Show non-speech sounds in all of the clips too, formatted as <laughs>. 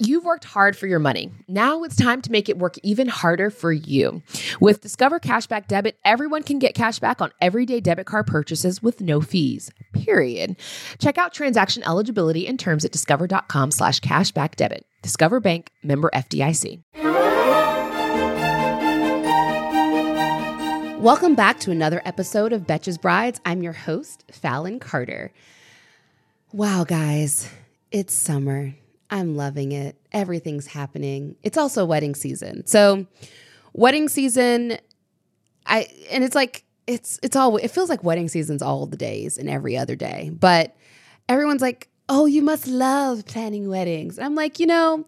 You've worked hard for your money. Now it's time to make it work even harder for you. With Discover Cashback Debit, everyone can get cash back on everyday debit card purchases with no fees. Period. Check out transaction eligibility and terms at discover.com slash cashback debit. Discover Bank member FDIC. Welcome back to another episode of Betches Brides. I'm your host, Fallon Carter. Wow, guys, it's summer. I'm loving it. Everything's happening. It's also wedding season. So, wedding season I and it's like it's it's all it feels like wedding season's all the days and every other day. But everyone's like, "Oh, you must love planning weddings." I'm like, "You know,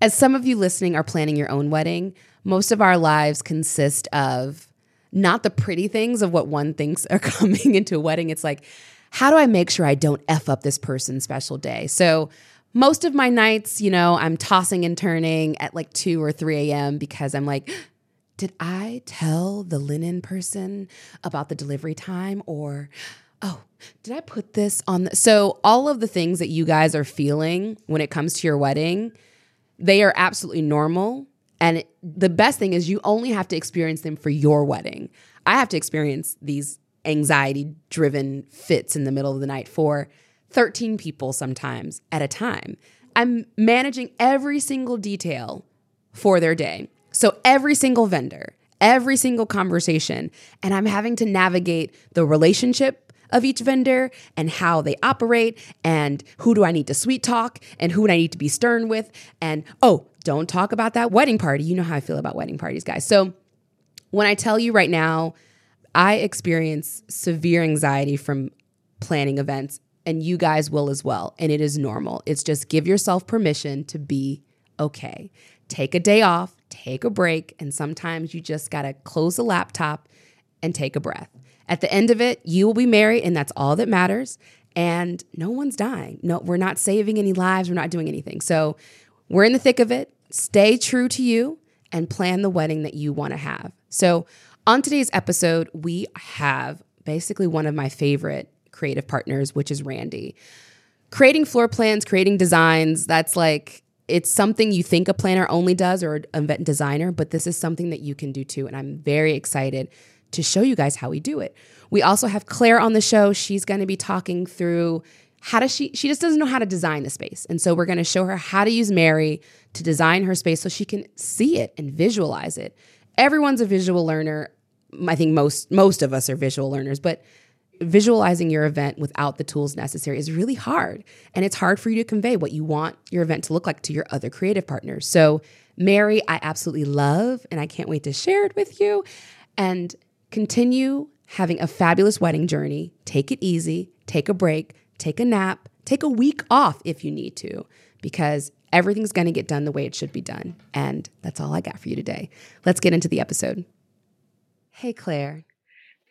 as some of you listening are planning your own wedding, most of our lives consist of not the pretty things of what one thinks are <laughs> coming into a wedding. It's like, how do I make sure I don't F up this person's special day? So most of my nights, you know, I'm tossing and turning at like 2 or 3 a.m. because I'm like, <gasps> did I tell the linen person about the delivery time? Or, oh, did I put this on the. So, all of the things that you guys are feeling when it comes to your wedding, they are absolutely normal. And it, the best thing is, you only have to experience them for your wedding. I have to experience these anxiety driven fits in the middle of the night for 13 people sometimes at a time. I'm managing every single detail for their day. So every single vendor, every single conversation, and I'm having to navigate the relationship of each vendor and how they operate and who do I need to sweet talk and who do I need to be stern with and oh, don't talk about that wedding party. You know how I feel about wedding parties, guys. So when I tell you right now, I experience severe anxiety from planning events and you guys will as well. And it is normal. It's just give yourself permission to be okay. Take a day off, take a break, and sometimes you just got to close the laptop and take a breath. At the end of it, you will be married, and that's all that matters. And no one's dying. No, we're not saving any lives. We're not doing anything. So we're in the thick of it. Stay true to you and plan the wedding that you want to have. So, on today's episode, we have basically one of my favorite creative partners, which is Randi. Creating floor plans, creating designs, that's like, it's something you think a planner only does or an event designer, but this is something that you can do too. And I'm very excited to show you guys how we do it. We also have Claire on the show. She's going to be talking through how does she she just doesn't know how to design the space. And so we're going to show her how to use Merri to design her space so she can see it and visualize it. Everyone's a visual learner. I think most most of us are visual learners, but visualizing your event without the tools necessary is really hard. And it's hard for you to convey what you want your event to look like to your other creative partners. So, Merri, I absolutely love, and I can't wait to share it with you. And continue having a fabulous wedding journey. Take it easy, take a break, take a nap, take a week off if you need to, because everything's going to get done the way it should be done. And that's all I got for you today. Let's get into the episode. Hey, Claire.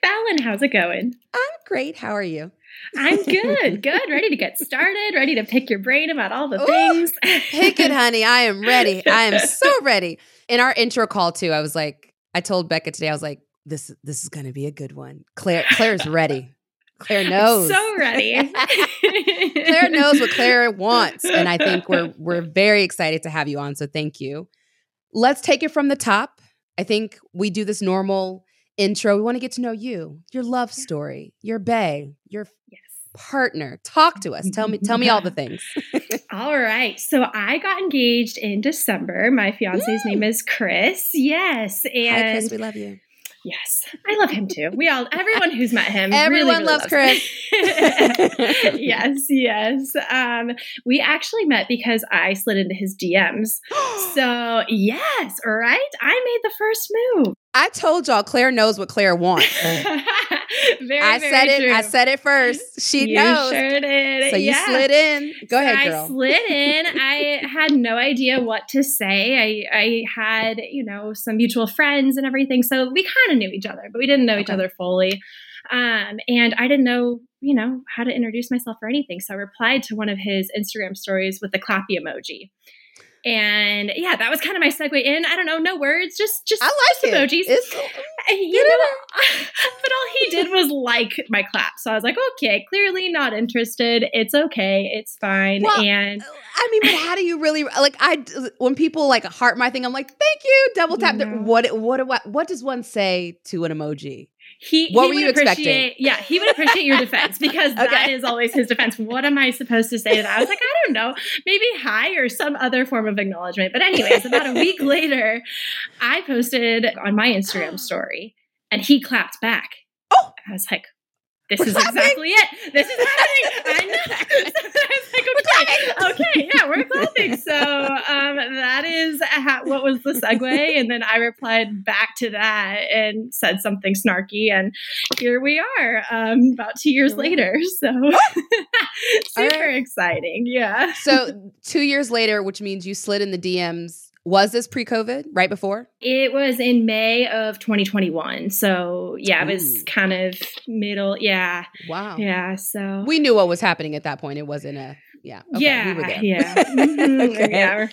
Fallon, how's it going? I'm great. How are you? I'm good, <laughs> good. Ready to get started, ready to pick your brain about all the Ooh, things. pick it, honey. I am ready. I am so <laughs> ready. In our intro call, too, I was like, I told Becca today, I was like, this this is gonna be a good one. Claire Claire's ready. Claire <laughs> knows. So ready. Claire knows what Claire wants. And I think we're we're very excited to have you on. So thank you. Let's take it from the top. I think we do this normal intro, we want to get to know you, your love story, your bay, your yes. partner. Talk to us. Tell me, tell me all the <laughs> things. all right. So I got engaged in December. My fiance's name is Chris. Yes. And Hi, Chris. We love you. Yes, I love him too. We all, everyone who's met him, everyone really, really loves, Chris. <laughs> yes, yes. Um, we actually met because I slid into his DMs. <gasps> so yes, right. I made the first move. I told y'all Claire knows what Claire wants. <laughs> very, I very said true. it. I said it first. She you knows. Sure did. So you yeah. slid in. Go so ahead, girl. I slid in. <laughs> I had no idea what to say. I I had you know some mutual friends and everything, so we kind of knew each other, but we didn't know okay. each other fully. Um, and I didn't know you know how to introduce myself or anything, so I replied to one of his Instagram stories with the clappy emoji. And yeah, that was kind of my segue in. I don't know, no words, just just, I like just emojis. It's, you know, <laughs> but all he did was like my clap. So I was like, okay, clearly not interested. It's okay. It's fine. Well, and I mean, but how do you really like? I when people like heart my thing, I'm like, thank you, double tap. No. What what what what does one say to an emoji? He What he were would you expecting? appreciate- Yeah, he would appreciate your defense <laughs> because that Okay. is always his defense. What am I supposed to say to that? I was like, I don't know, maybe hi or some other form of acknowledgement. But anyways, about a week later, I posted on my Instagram story, and he clapped back. Oh! I was like. This is exactly it. This is happening. I know. <laughs> So I was like, okay, okay, yeah, we're clapping. So um, that is ha- what was the segue, and then I replied back to that and said something snarky, and here we are, um, about two years later. <laughs> So <laughs> super right. exciting, yeah. So two years later, which means you slid in the DMs. Was this pre-COVID? Right before? It was in May of 2021, so yeah, it was Ooh. kind of middle, yeah, Wow. yeah. So We knew what was happening at that point. It wasn't a yeah. Okay, yeah, we were there. yeah, <laughs> Mhm, Okay. yeah.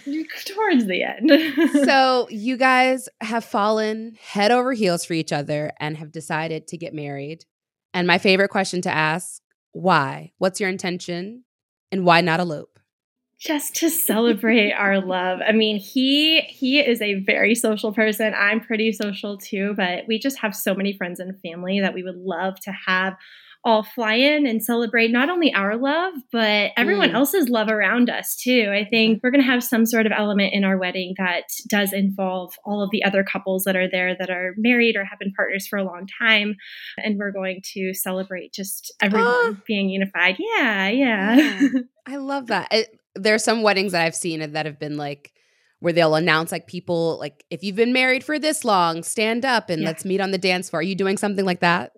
Towards the end. <laughs> so you guys have fallen head over heels for each other and have decided to get married. And my favorite question to ask, why? What's your intention? And why not elope? Just to celebrate our <laughs> love. I mean, he he is a very social person. I'm pretty social too, but we just have so many friends and family that we would love to have all fly in and celebrate not only our love, but everyone Mm. else's love around us too. I think we're going to have some sort of element in our wedding that does involve all of the other couples that are there that are married or have been partners for a long time. And we're going to celebrate just everyone <gasps> being unified. Yeah, yeah. <laughs> I love that. It, there are some weddings that I've seen that have been like where they'll announce like people like if you've been married for this long, stand up and Yeah. let's meet on the dance floor. Are you doing something like that?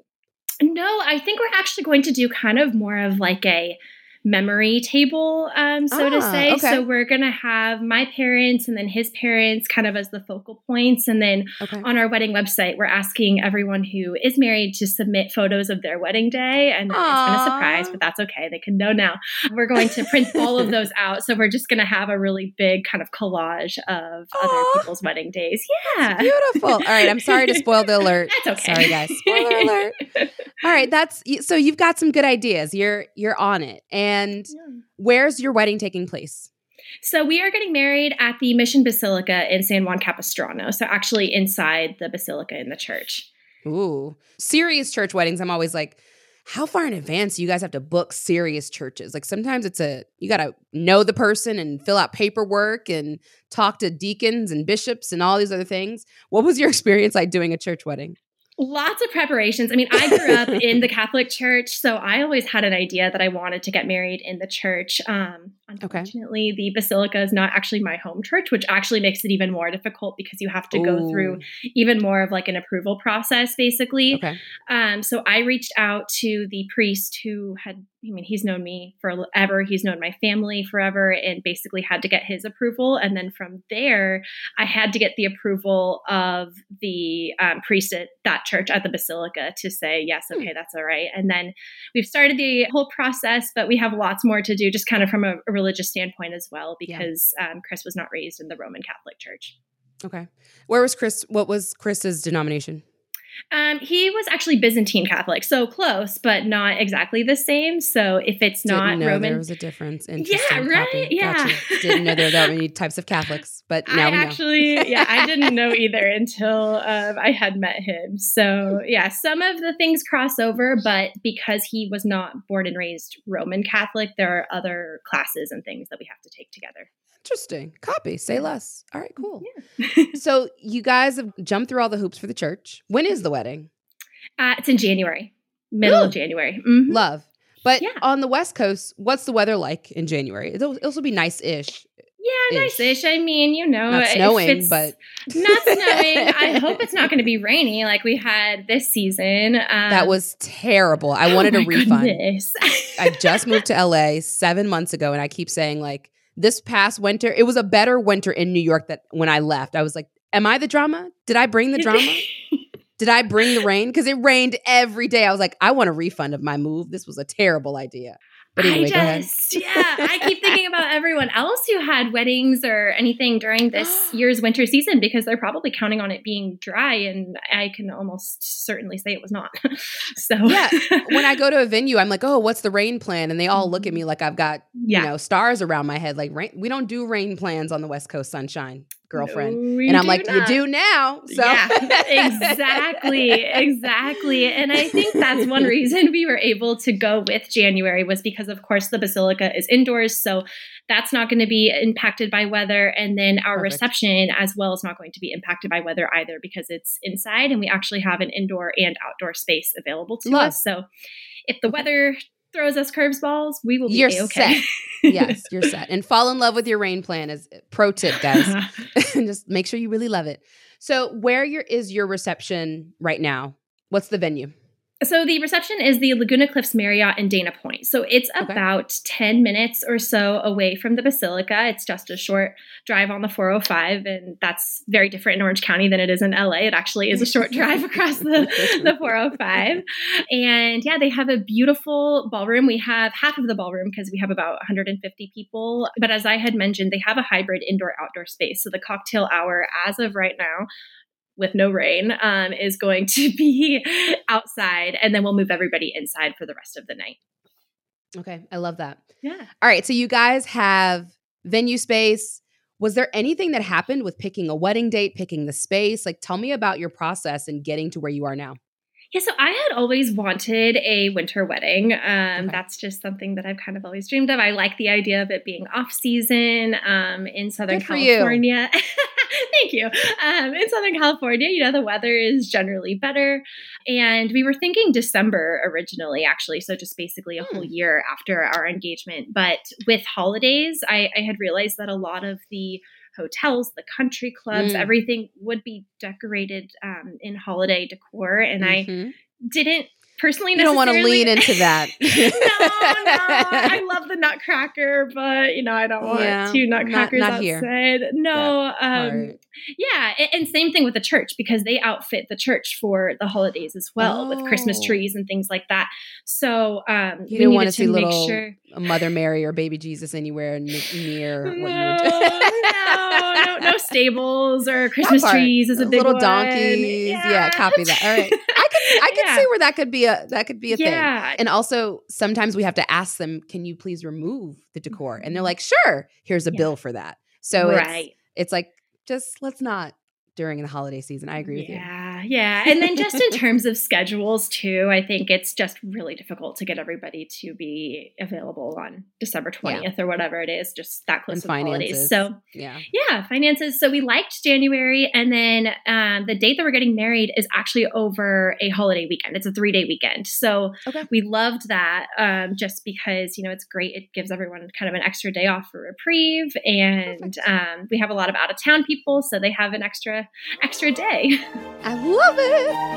No, I think we're actually going to do kind of more of like a memory table, um, so to Ah, say. okay. So we're going to have my parents and then his parents kind of as the focal points. And then Okay. on our wedding website, we're asking everyone who is married to submit photos of their wedding day. And it's been a surprise, but that's okay. They can know now. We're going to print all of those out. So we're just going to have a really big kind of collage of Aw. other people's wedding days. Yeah. Beautiful. All right, I'm sorry to <laughs> spoil the alert. That's okay. Sorry guys. Spoiler alert. <laughs> All right, that's so you've got some good ideas. You're you're on it. And where's your wedding taking place? So we are getting married at the Mission Basilica in San Juan Capistrano. So actually inside the basilica in the church. Ooh. Serious church weddings, I'm always like, how far in advance do you guys have to book serious churches? Like sometimes it's a you gotta know the person and fill out paperwork and talk to deacons and bishops and all these other things. What was your <laughs> experience like doing a church wedding? Lots of preparations. I mean, I grew up in the Catholic <laughs> Church, so I always had an idea that I wanted to get married in the church. Um, unfortunately, the Basilica is not actually my home church, which actually makes it even more difficult because you have to go through even more of like an approval process, basically. Okay. Um, so I reached out to the priest who had, I mean, he's known me forever. He's known my family forever and basically had to get his approval. And then from there, I had to get the approval of the um, priest at that church at the Basilica to say, yes, Hmm. okay, that's all right. And then we've started the whole process, but we have lots more to do just kind of from a, a religious standpoint as well, Yeah. because um, Chris was not raised in the Roman Catholic Church. Okay. Where was Chris? What was Chris's denomination? Um, he was actually Byzantine Catholic, so close, but not exactly the same. So if it's not Didn't know there was a difference. Yeah, right? Copy. Yeah. Gotcha. Didn't know there were that many <laughs> types of Catholics, but now I we know. actually, yeah, I didn't know <laughs> either until um, I had met him. So yeah, some of the things cross over, but because he was not born and raised Roman Catholic, there are other classes and things that we have to take together. Interesting. Copy. Say less. All right, cool. Yeah. <laughs> So you guys have jumped through all the hoops for the church. When is the wedding? Uh, it's in January, middle Ooh. of January. Mhm. Love. But Yeah. on the West Coast, what's the weather like in January? It'll also be nice-ish. Yeah, nice-ish. I mean, you know, Not snowing, but not <laughs> snowing. I hope it's not going to be rainy like we had this season. Um, that was terrible. I oh wanted a refund. I just moved <laughs> to LA seven months ago, and I keep saying like this past winter, it was a better winter in New York that when I left, I was like, "Am I the drama? Did I bring the <laughs> drama? Did I bring the rain? Because it rained every day. I was like, I want a refund of my move. This was a terrible idea." But anyway, I just, yeah, I keep thinking about everyone else who had weddings or anything during this <gasps> year's winter season because they're probably counting on it being dry, and I can almost certainly say it was not. <laughs> so Yeah. <laughs> When I go to a venue, I'm like, oh, what's the rain plan? And they all look at mm-hmm. me like I've got, yeah, you know, stars around my head. Like, rain, we don't do rain plans on the West Coast sunshine, girlfriend. No, and I'm like, you do now. So yeah, <laughs> exactly, exactly. And I think that's one <laughs> reason we were able to go with January was because, of course, the basilica is indoors, so that's not going to be impacted by weather. And then our Perfect. reception, as well, is not going to be impacted by weather either because it's inside, and we actually have an indoor and outdoor space available to Love. us. So if the weather throws us curves balls, we will be You're okay. set. <laughs> yes, you're set. And fall in love with your rain plan is pro tip, guys. <laughs> <laughs> Just make sure you really love it. So, where your is your reception right now? What's the venue? So the reception is the Laguna Cliffs Marriott in Dana Point. So it's Okay. about 10 minutes or so away from the Basilica. It's just a short drive on the 405 and that's very different in Orange County than it is in LA. It actually is a short <laughs> drive across the, the 405. And yeah, they have a beautiful ballroom. We have half of the ballroom because we have about 150 people. But as I had mentioned, they have a hybrid indoor outdoor space. So the cocktail hour as of right now with no rain um, is going to <laughs> be outside and then we'll move everybody inside for the rest of the night Okay, I love that. yeah All right, so you guys have venue space. Was there anything that happened with picking a wedding date, picking the space? Like, tell me about your process and getting to where you are now. Yeah so i had always wanted a winter wedding um, Okay. that's just something that i've kind of always dreamed of i like the idea of it being off season um, in southern for you. california <laughs> thank you um, in southern california you know the weather is generally better and we were thinking december originally actually so just basically a whole Hmm. year after our engagement but with holidays I, I had realized that a lot of the hotels the country clubs Mm. everything would be decorated um, in holiday decor and i Mhm. didn't personally you don't want to lean into that. <laughs> no, no, I <laughs> love the Nutcracker, but you know I don't want Yeah, two Nutcrackers not here. outside. No, um, yeah, a- and same thing with the church because they outfit the church for the holidays as well with Christmas Oh. trees and things like that. So um, You we didn't wanna see make little sure. Mother Mary or Baby Jesus anywhere n- near what you No, were doing. no, no, no <laughs> stables or Christmas trees is a big little donkeys. Yeah. copy that. All right, I I can Yeah. see where that could be a that could be a thing. And also, sometimes we have to ask them, "Can you please remove the decor?" And they're mm-hmm. like, "Sure. Here's a Yeah. bill for that." So it's right. it's like just let's not during the holiday season. I agree with you. Yeah, yeah. And then just in terms of schedules too, I think it's just really difficult to get everybody to be available on December Yeah. 20th or whatever it is, just that close And to the holidays. So Yeah. yeah, finances. So we liked January, and then um, the date that we're getting married is actually over a holiday weekend. It's a three day weekend, so Okay. we loved that um, just because you know it's great. It gives everyone kind of an extra day off for reprieve, and um, we have a lot of out of town people, so they have an extra extra day. I <laughs> love it.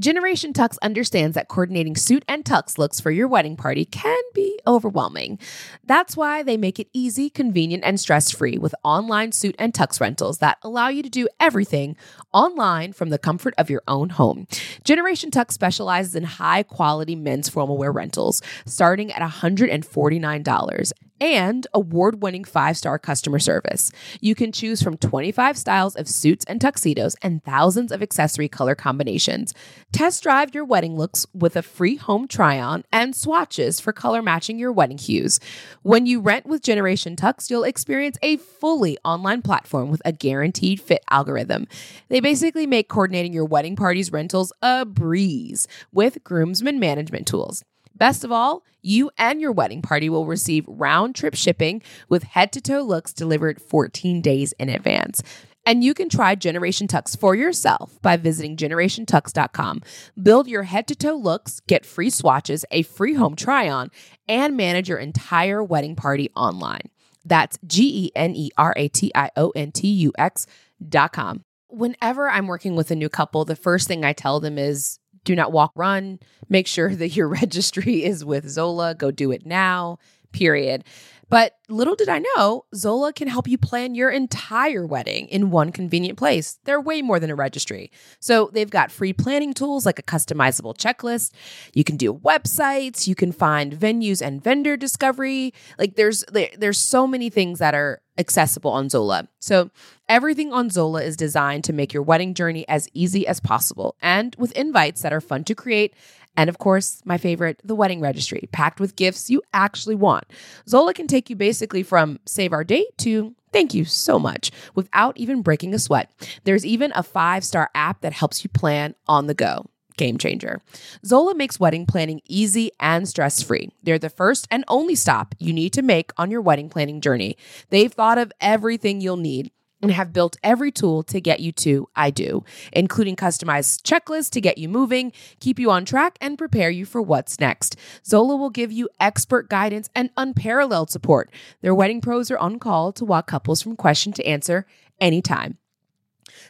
Generation Tux understands that coordinating suit and tux looks for your wedding party can be overwhelming. That's why they make it easy, convenient, and stress free with online suit and tux rentals that allow you to do everything online from the comfort of your own home. Generation Tux specializes in high quality men's formal wear rentals starting at $149 and award winning five star customer service. You can choose from 25 styles of suits and tuxedos and thousands of accessory color combinations. Test drive your wedding looks with a free home try on and swatches for color matching your wedding hues. When you rent with Generation Tux, you'll experience a fully online platform with a guaranteed fit algorithm. They basically make coordinating your wedding party's rentals a breeze with groomsmen management tools. Best of all, you and your wedding party will receive round trip shipping with head to toe looks delivered 14 days in advance. And you can try Generation Tux for yourself by visiting generationtux.com. Build your head to toe looks, get free swatches, a free home try on, and manage your entire wedding party online. That's G E N E R A T I O N T U X dot com. Whenever I'm working with a new couple, the first thing I tell them is do not walk, run. Make sure <laughs> that your registry is with Zola. Go do it now, period. But little did I know, Zola can help you plan your entire wedding in one convenient place. They're way more than a registry. So they've got free planning tools like a customizable checklist. You can do websites, you can find venues and vendor discovery. Like there's there, there's so many things that are accessible on Zola. So everything on Zola is designed to make your wedding journey as easy as possible and with invites that are fun to create and of course, my favorite, the wedding registry, packed with gifts you actually want. Zola can take you basically from save our date to thank you so much without even breaking a sweat. There's even a five star app that helps you plan on the go. Game changer. Zola makes wedding planning easy and stress free. They're the first and only stop you need to make on your wedding planning journey. They've thought of everything you'll need and have built every tool to get you to I do, including customized checklists to get you moving, keep you on track, and prepare you for what's next. Zola will give you expert guidance and unparalleled support. Their wedding pros are on call to walk couples from question to answer anytime.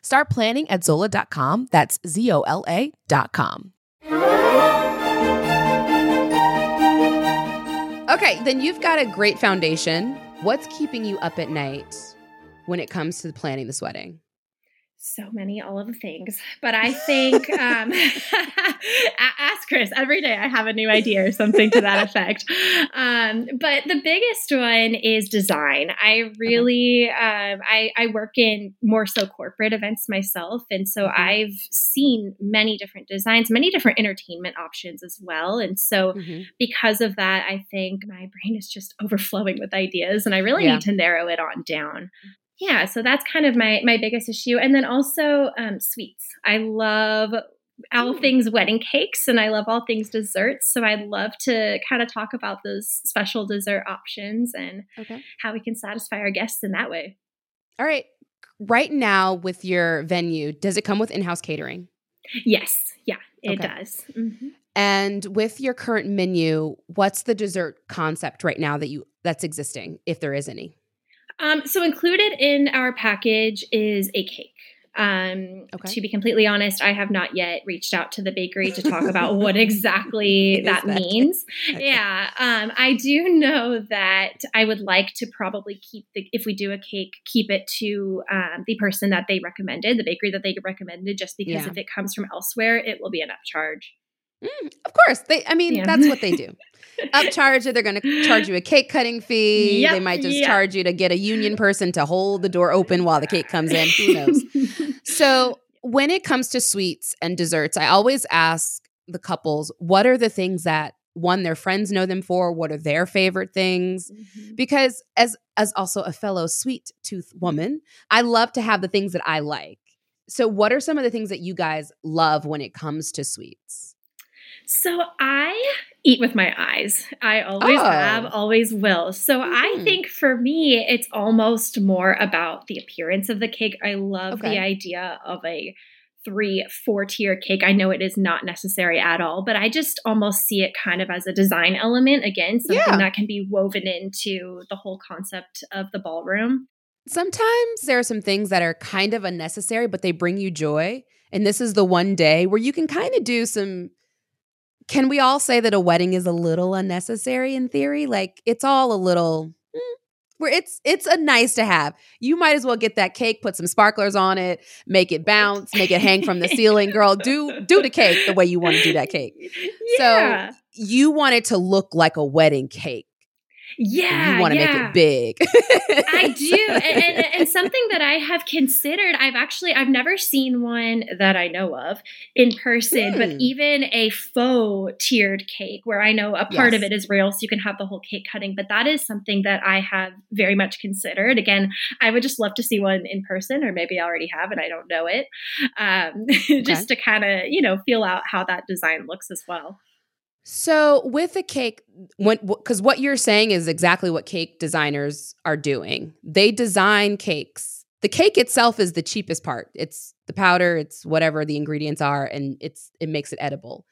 Start planning at Zola.com. That's Z O L A.com. Okay, then you've got a great foundation. What's keeping you up at night? When it comes to planning this wedding? so many all of the things but i think um, <laughs> ask chris every day i have a new idea or something to that <laughs> effect um, but the biggest one is design i really um, I, I, work in more so corporate events myself and so mm-hmm. i've seen many different designs many different entertainment options as well and so mm-hmm. because of that i think my brain is just overflowing with ideas and i really yeah. need to narrow it on down yeah so that's kind of my my biggest issue. And then also um, sweets. I love all mm. things wedding cakes and i love all things desserts. So i'd love to kind of talk about those special dessert options and okay. how we can satisfy our guests in that way. All right. Right now with your venue does it come with in-house catering? Yes. Yeah it okay. does. Mm-hmm. and with your current menu what's the dessert concept right now that you that's existing if there is any um, so included in our package is a cake. Um, okay. To be completely honest, I have not yet reached out to the bakery to talk <laughs> about what exactly that, that, means. <laughs> Okay. Yeah, um, I do know that I would like to probably keep the if we do a cake, keep it to um, the person that they recommended, the bakery that they recommended, just because yeah. if it comes from elsewhere, it will be an upcharge. Mm, of course, they. I mean, yeah. that's what they <laughs> do. Upcharge it. They're going to charge you a cake cutting fee. Yep, they might just yep. charge you to get a union person to hold the door open while the cake comes in. Who knows? <laughs> so, when it comes to sweets and desserts, I always ask the couples, what are the things that one their friends know them for? What are their favorite things? Mm-hmm. Because as as also a fellow sweet tooth woman, I love to have the things that I like. So, what are some of the things that you guys love when it comes to sweets? So I eat with my eyes. I always oh. have, always will. So mm. I hmm. think for me, it's almost more about the appearance of the cake. I love okay. the idea of a three, four tier cake. I know it is not necessary at all, but I just almost see it kind of as a design element. Again, something yeah. that can be woven into the whole concept of the ballroom. Sometimes there are some things that are kind of unnecessary, but they bring you joy. And this is the one day where you can kind of do some can we all say that a wedding is a little unnecessary in theory? Like it's all a little mm, where it's it's a nice to have. You might as well get that cake, put some sparklers on it, make it bounce, make it hang from the ceiling. Girl, do do the cake the way you want to do that cake. <laughs> Yeah. So you want it to look like a wedding cake. Yeah. You want to yeah. make it big. I <laughs> do. And, and, and, something that I have considered, I've actually, I've never seen one that I know of in person, mm. but hmm. even a faux tiered cake where I know a part yes. of it is real, so you can have the whole cake cutting. But that is something that I have very much considered. Again, I would just love to see one in person, or maybe I already have and I don't know it, um, <laughs> okay. just to kind of, you know, feel out how that design looks as well. So with a cake, when because what you're saying is exactly what cake designers are doing. They design cakes. The cake itself is the cheapest part. It's the powder, it's whatever the ingredients are, and it's it makes it edible.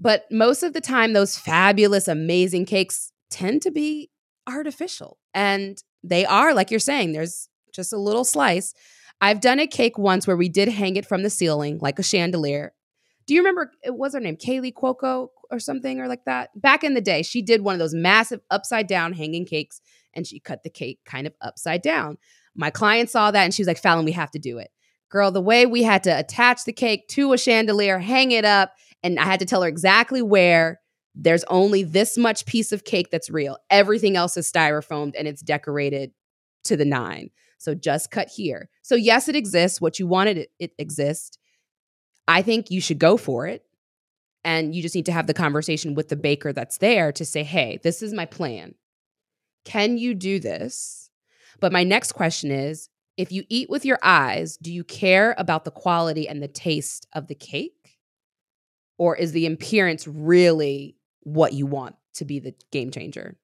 But most of the time, those fabulous, amazing cakes tend to be artificial. And they are, like you're saying, there's just a little slice. I've done a cake once where we did hang it from the ceiling like a chandelier. Do you remember? It was her name Kaley Cuoco. Or something or like that. Back in the day, she did one of those massive upside down hanging cakes and she cut the cake kind of upside down. My client saw that and she was like, Fallon, we have to do it. Girl, the way we had to attach the cake to a chandelier, hang it up, and I had to tell her exactly where. There's only this much piece of cake that's real. Everything else is styrofoamed and it's decorated to the nine. So just cut here. So, yes, it exists. What you wanted it, it exist. I think you should go for it. And you just need to have the conversation with the baker that's there to say, hey, this is my plan. Can you do this? But my next question is if you eat with your eyes, do you care about the quality and the taste of the cake? Or is the appearance really what you want to be the game changer?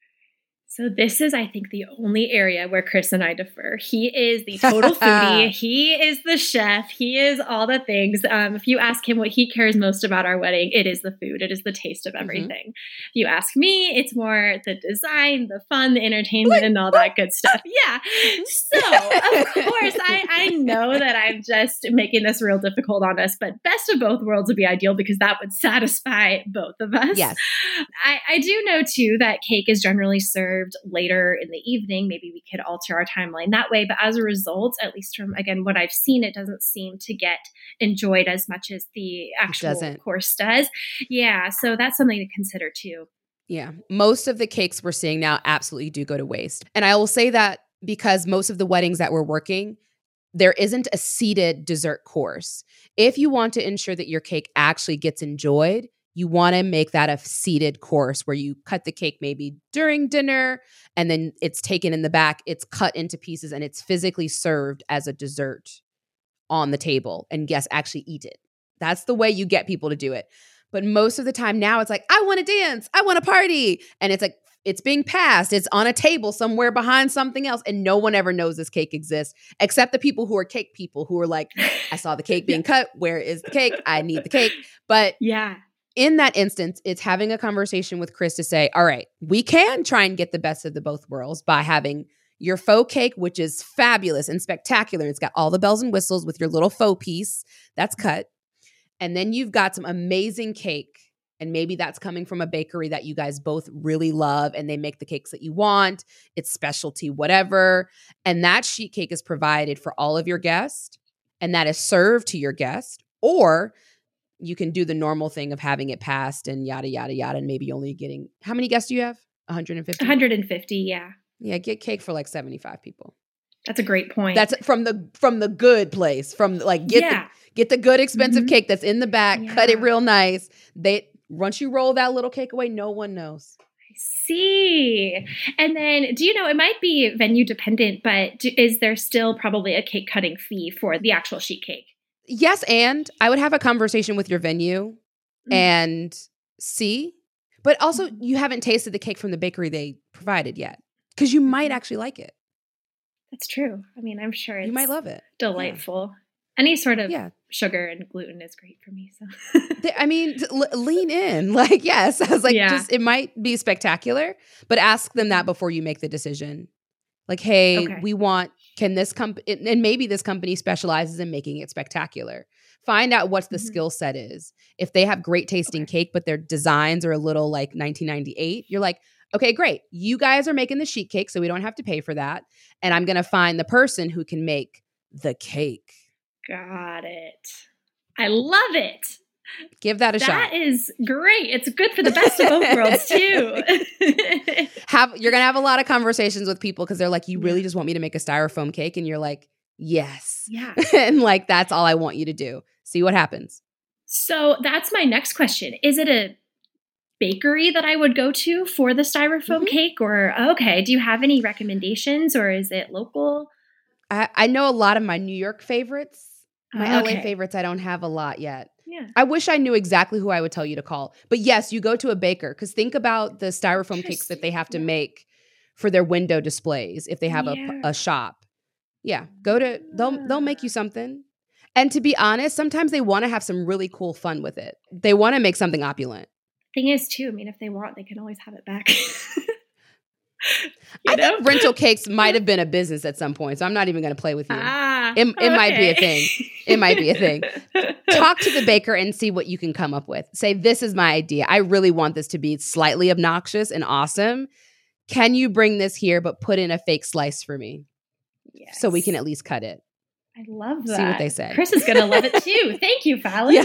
So this is, I think, the only area where Chris and I differ. He is the total foodie. <laughs> he is the chef. He is all the things. Um, if you ask him what he cares most about our wedding, it is the food. It is the taste of mm-hmm. everything. Mm-hmm. If you ask me, it's more the design, the fun, the entertainment, and all that good stuff. <laughs> Yeah. So of course, I, I know that I'm just making this real difficult on us, but best of both worlds would be ideal because that would satisfy both of us. Yes. I, I do know too that cake is generally served served later in the evening. Maybe we could alter our timeline that way. But as a result, at least from again what I've seen, it doesn't seem to get enjoyed as much as the actual course does. Yeah, so that's something to consider too. Yeah, most of the cakes we're seeing now absolutely do go to waste, and I will say that because most of the weddings that we're working there isn't a seated dessert course. If you want to ensure that your cake actually gets enjoyed, you want to make that a seated course where you cut the cake maybe during dinner and then it's taken in the back, it's cut into pieces and it's physically served as a dessert on the table and guests actually eat it. That's the way you get people to do it. But most of the time now it's like, I want to dance, I want to party. And it's like, it's being passed. It's on a table somewhere behind something else. And no one ever knows this cake exists except the people who are cake people who are like, I saw the <laughs> cake being cut. Where is the cake? I need the cake. But yeah, in that instance, it's having a conversation with Chris to say, all right, we can try and get the best of the both worlds by having your faux cake, which is fabulous and spectacular. It's got all the bells and whistles with your little faux piece that's cut. And then you've got some amazing cake. And maybe that's coming from a bakery that you guys both really love and they make the cakes that you want. It's specialty, whatever. And that sheet cake is provided for all of your guests and that is served to your guest. Or you can do the normal thing of having it passed and yada yada yada and maybe only getting how many guests do you have? 150 150 yeah. Yeah get cake for like 75 people. That's a great point. That's from the from the good place from like get yeah. the get the good expensive mm-hmm. cake that's in the back yeah. cut it real nice. They once you roll that little cake away no one knows. I see. And then do you know it might be venue dependent but do, is there still probably a cake cutting fee for the actual sheet cake Yes, and I would have a conversation with your venue mm-hmm. and see. But also, mm-hmm. you haven't tasted the cake from the bakery they provided yet because you might mm-hmm. actually like it. That's true. I mean, I'm sure you might love it. Delightful. Yeah. Any sort of yeah. sugar and gluten is great for me. So, I mean, l- <laughs> lean in. <laughs> Like, yes, I was like, yeah. just it might be spectacular, but ask them that before you make the decision. Like, hey, okay. we want can this company and maybe this company specializes in making it spectacular. Find out what the mm-hmm. skill set is. If they have great tasting okay. cake, but their designs are a little like 1998, you're like, okay, great. You guys are making the sheet cake, so we don't have to pay for that. And I'm gonna find the person who can make the cake. Got it. I love it. Give that a that shot. That is great. It's good for the best of both worlds <laughs> too. <laughs> have you're gonna have a lot of conversations with people because they're like, you really just want me to make a styrofoam cake, and you're like, yes, yeah, <laughs> and like that's all I want you to do. See what happens. So that's my next question. Is it a bakery that I would go to for the styrofoam mm-hmm. cake, or okay? Do you have any recommendations, or is it local? I, I know a lot of my New York favorites. My okay. LA favorites, I don't have a lot yet. Yeah. I wish I knew exactly who I would tell you to call. But yes, you go to a baker because think about the styrofoam cakes that they have to make for their window displays if they have yeah. a, a shop. Yeah, go to they'll they'll make you ah. something. And to be honest, sometimes they want to have some really cool fun with it. They want to make something opulent. Thing is, too, I mean, if they want, they can always have it back. <laughs> <laughs> I know? think rental cakes <laughs> might have been a business at some point, so I'm not even going to play with you. Ah. It, it might be a thing. It might be a thing. <laughs> Talk to the baker and see what you can come up with. Say, this is my idea. I really want this to be slightly obnoxious and awesome. Can you bring this here, but put in a fake slice for me so we can at least cut it? I love that. See what they say. Chris is gonna love it too. Thank you, Fallon. Yeah.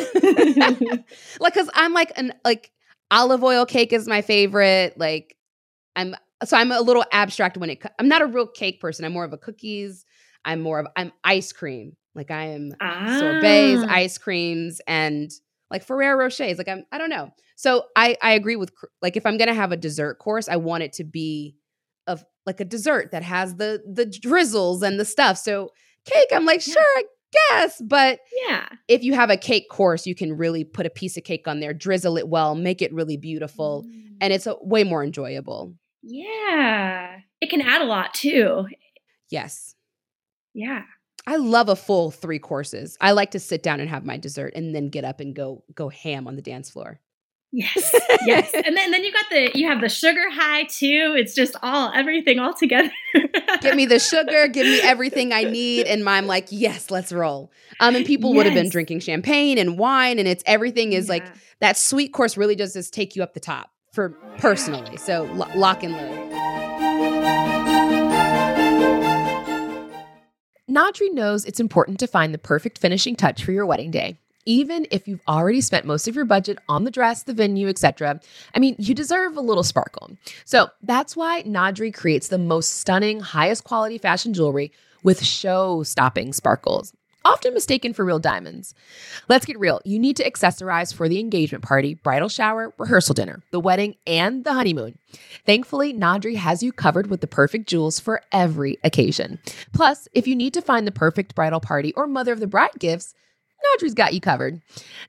like because i'm like an like olive oil cake is my favorite like i'm so i'm a little abstract when it i'm not a real cake person i'm more of a cookies i'm more of i'm ice cream like i am ah. sorbets ice creams and like ferrero rochers like i'm i don't know so i i agree with like if i'm gonna have a dessert course i want it to be of like a dessert that has the the drizzles and the stuff so cake i'm like Yeah. sure i guess but Yeah. if you have a cake course, you can really put a piece of cake on there, drizzle it well, make it really beautiful, Mm. and it's a, way more enjoyable. Yeah. It can add a lot too. Yes. Yeah. I love a full three courses. I like to sit down and have my dessert and then get up and go go ham on the dance floor. Yes. Yes. <laughs> and then then you got the you have the sugar high too. It's just all everything all together. <laughs> Give me the sugar, give me everything I need, and I'm like, yes, let's roll. Um, and people would have been drinking champagne and wine, and it's everything is like that sweet course really does just take you up the top for personally. So lo- lock and load. Nadri knows it's important to find the perfect finishing touch for your wedding day. Even if you've already spent most of your budget on the dress, the venue, etc. I mean, you deserve a little sparkle. So that's why Nadri creates the most stunning, highest quality fashion jewelry with show stopping sparkles, often mistaken for real diamonds. Let's get real. You need to accessorize for the engagement party, bridal shower, rehearsal dinner, the wedding, and the honeymoon. Thankfully, Nadri has you covered with the perfect jewels for every occasion. Plus, if you need to find the perfect bridal party or mother of the bride gifts, Nadri's got you covered.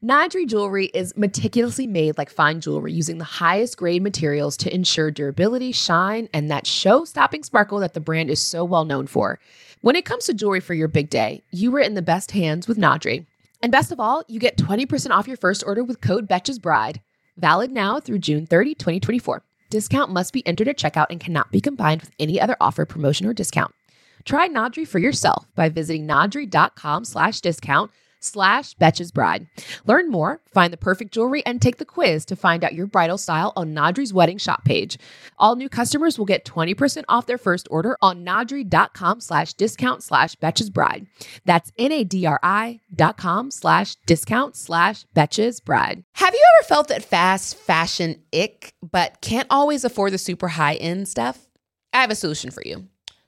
Nadri jewelry is meticulously made like fine jewelry using the highest grade materials to ensure durability, shine, and that show stopping sparkle that the brand is so well known for. When it comes to jewelry for your big day, you are in the best hands with Nadri. And best of all, you get 20% off your first order with code Betches Bride. Valid now through June 30, 2024. Discount must be entered at checkout and cannot be combined with any other offer, promotion, or discount. Try Nadri for yourself by visiting nadri.com slash discount slash Betches Bride. Learn more, find the perfect jewelry, and take the quiz to find out your bridal style on Nadri's wedding shop page. All new customers will get 20% off their first order on nadri.com slash discount slash Betches Bride. That's N-A-D-R-I dot com slash discount slash Betches Bride. Have you ever felt that fast fashion ick, but can't always afford the super high end stuff? I have a solution for you.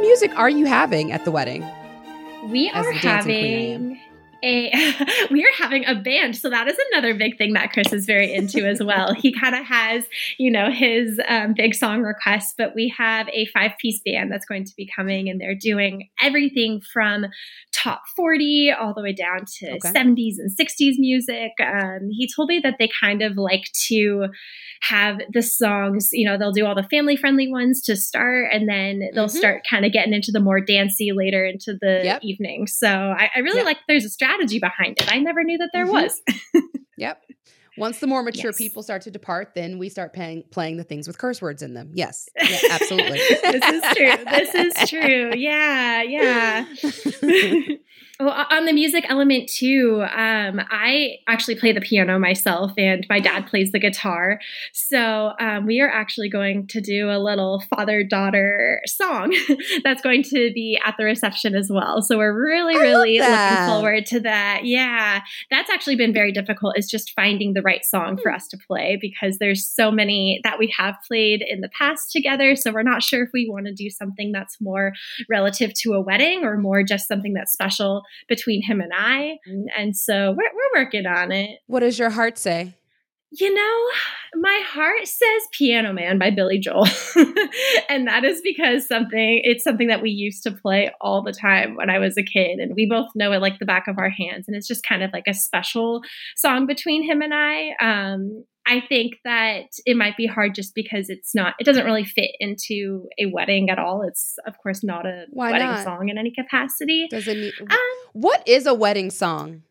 Music are you having at the wedding? We are having a <laughs> we are having a band. So that is another big thing that Chris is very into as <laughs> well. he kind of has, you know, his um, big song requests, but we have a five piece band that's going to be coming and they're doing everything from top 40 all the way down to Okay. 70s and 60s music. Um, he told me that they kind of like to have the songs, you know, they'll do all the family friendly ones to start and then they'll Mhm. start kind of getting into the more dancey later into the Yep. evening. So I, I really like there's a strategy behind it. I never knew that there Mhm. was. <laughs> Yep. Once the more mature Yes. people start to depart, then we start playing playing the things with curse words in them. Yes. Yeah, <laughs> absolutely. this is true. This is <laughs> true. Yeah, yeah. Well, on the music element too, um, I actually play the piano myself, and my dad plays the guitar. So um, we are actually going to do a little father-daughter song <laughs> that's going to be at the reception as well. So we're really, really looking forward to that. Yeah, that's actually been very difficult. Is just finding the right song Hmm. for us to play because there's so many that we have played in the past together. So we're not sure if we want to do something that's more relative to a wedding or more just something that's special between him and I. And so we're, we're working on it. what does your heart say? You know, my heart says Piano Man by Billy Joel. <laughs> and that is because something it's something that we used to play all the time when I was a kid and we both know it like the back of our hands and it's just kind of like a special song between him and I. Um I think that it might be hard just because it's not it doesn't really fit into a wedding at all. It's of course not a Why wedding not? song in any capacity. Does it need, Um What is a wedding song?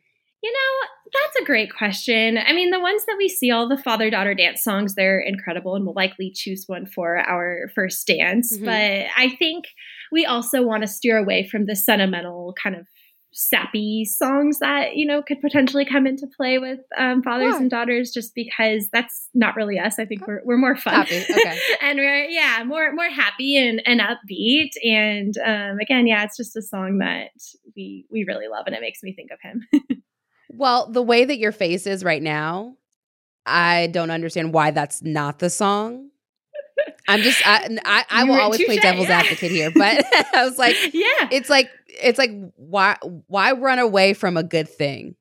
you know, that's a great question. I mean, the ones that we see, all the father daughter dance songs, they're incredible, and we'll likely choose one for our first dance. Mhm. But I think we also want to steer away from the sentimental kind of sappy songs that you know could potentially come into play with um, fathers Why? and daughters just because that's not really us i think we're, we're more fun Happy, okay. <laughs> and we're yeah more more happy and, and upbeat and um, again yeah it's just a song that we we really love and it makes me think of him <laughs> Well, the way that your face is right now, I don't understand why that's not the song. I'm just I I, I will always play devil's yeah. advocate here, but <laughs> I was like, <laughs> yeah it's like it's like why why run away from a good thing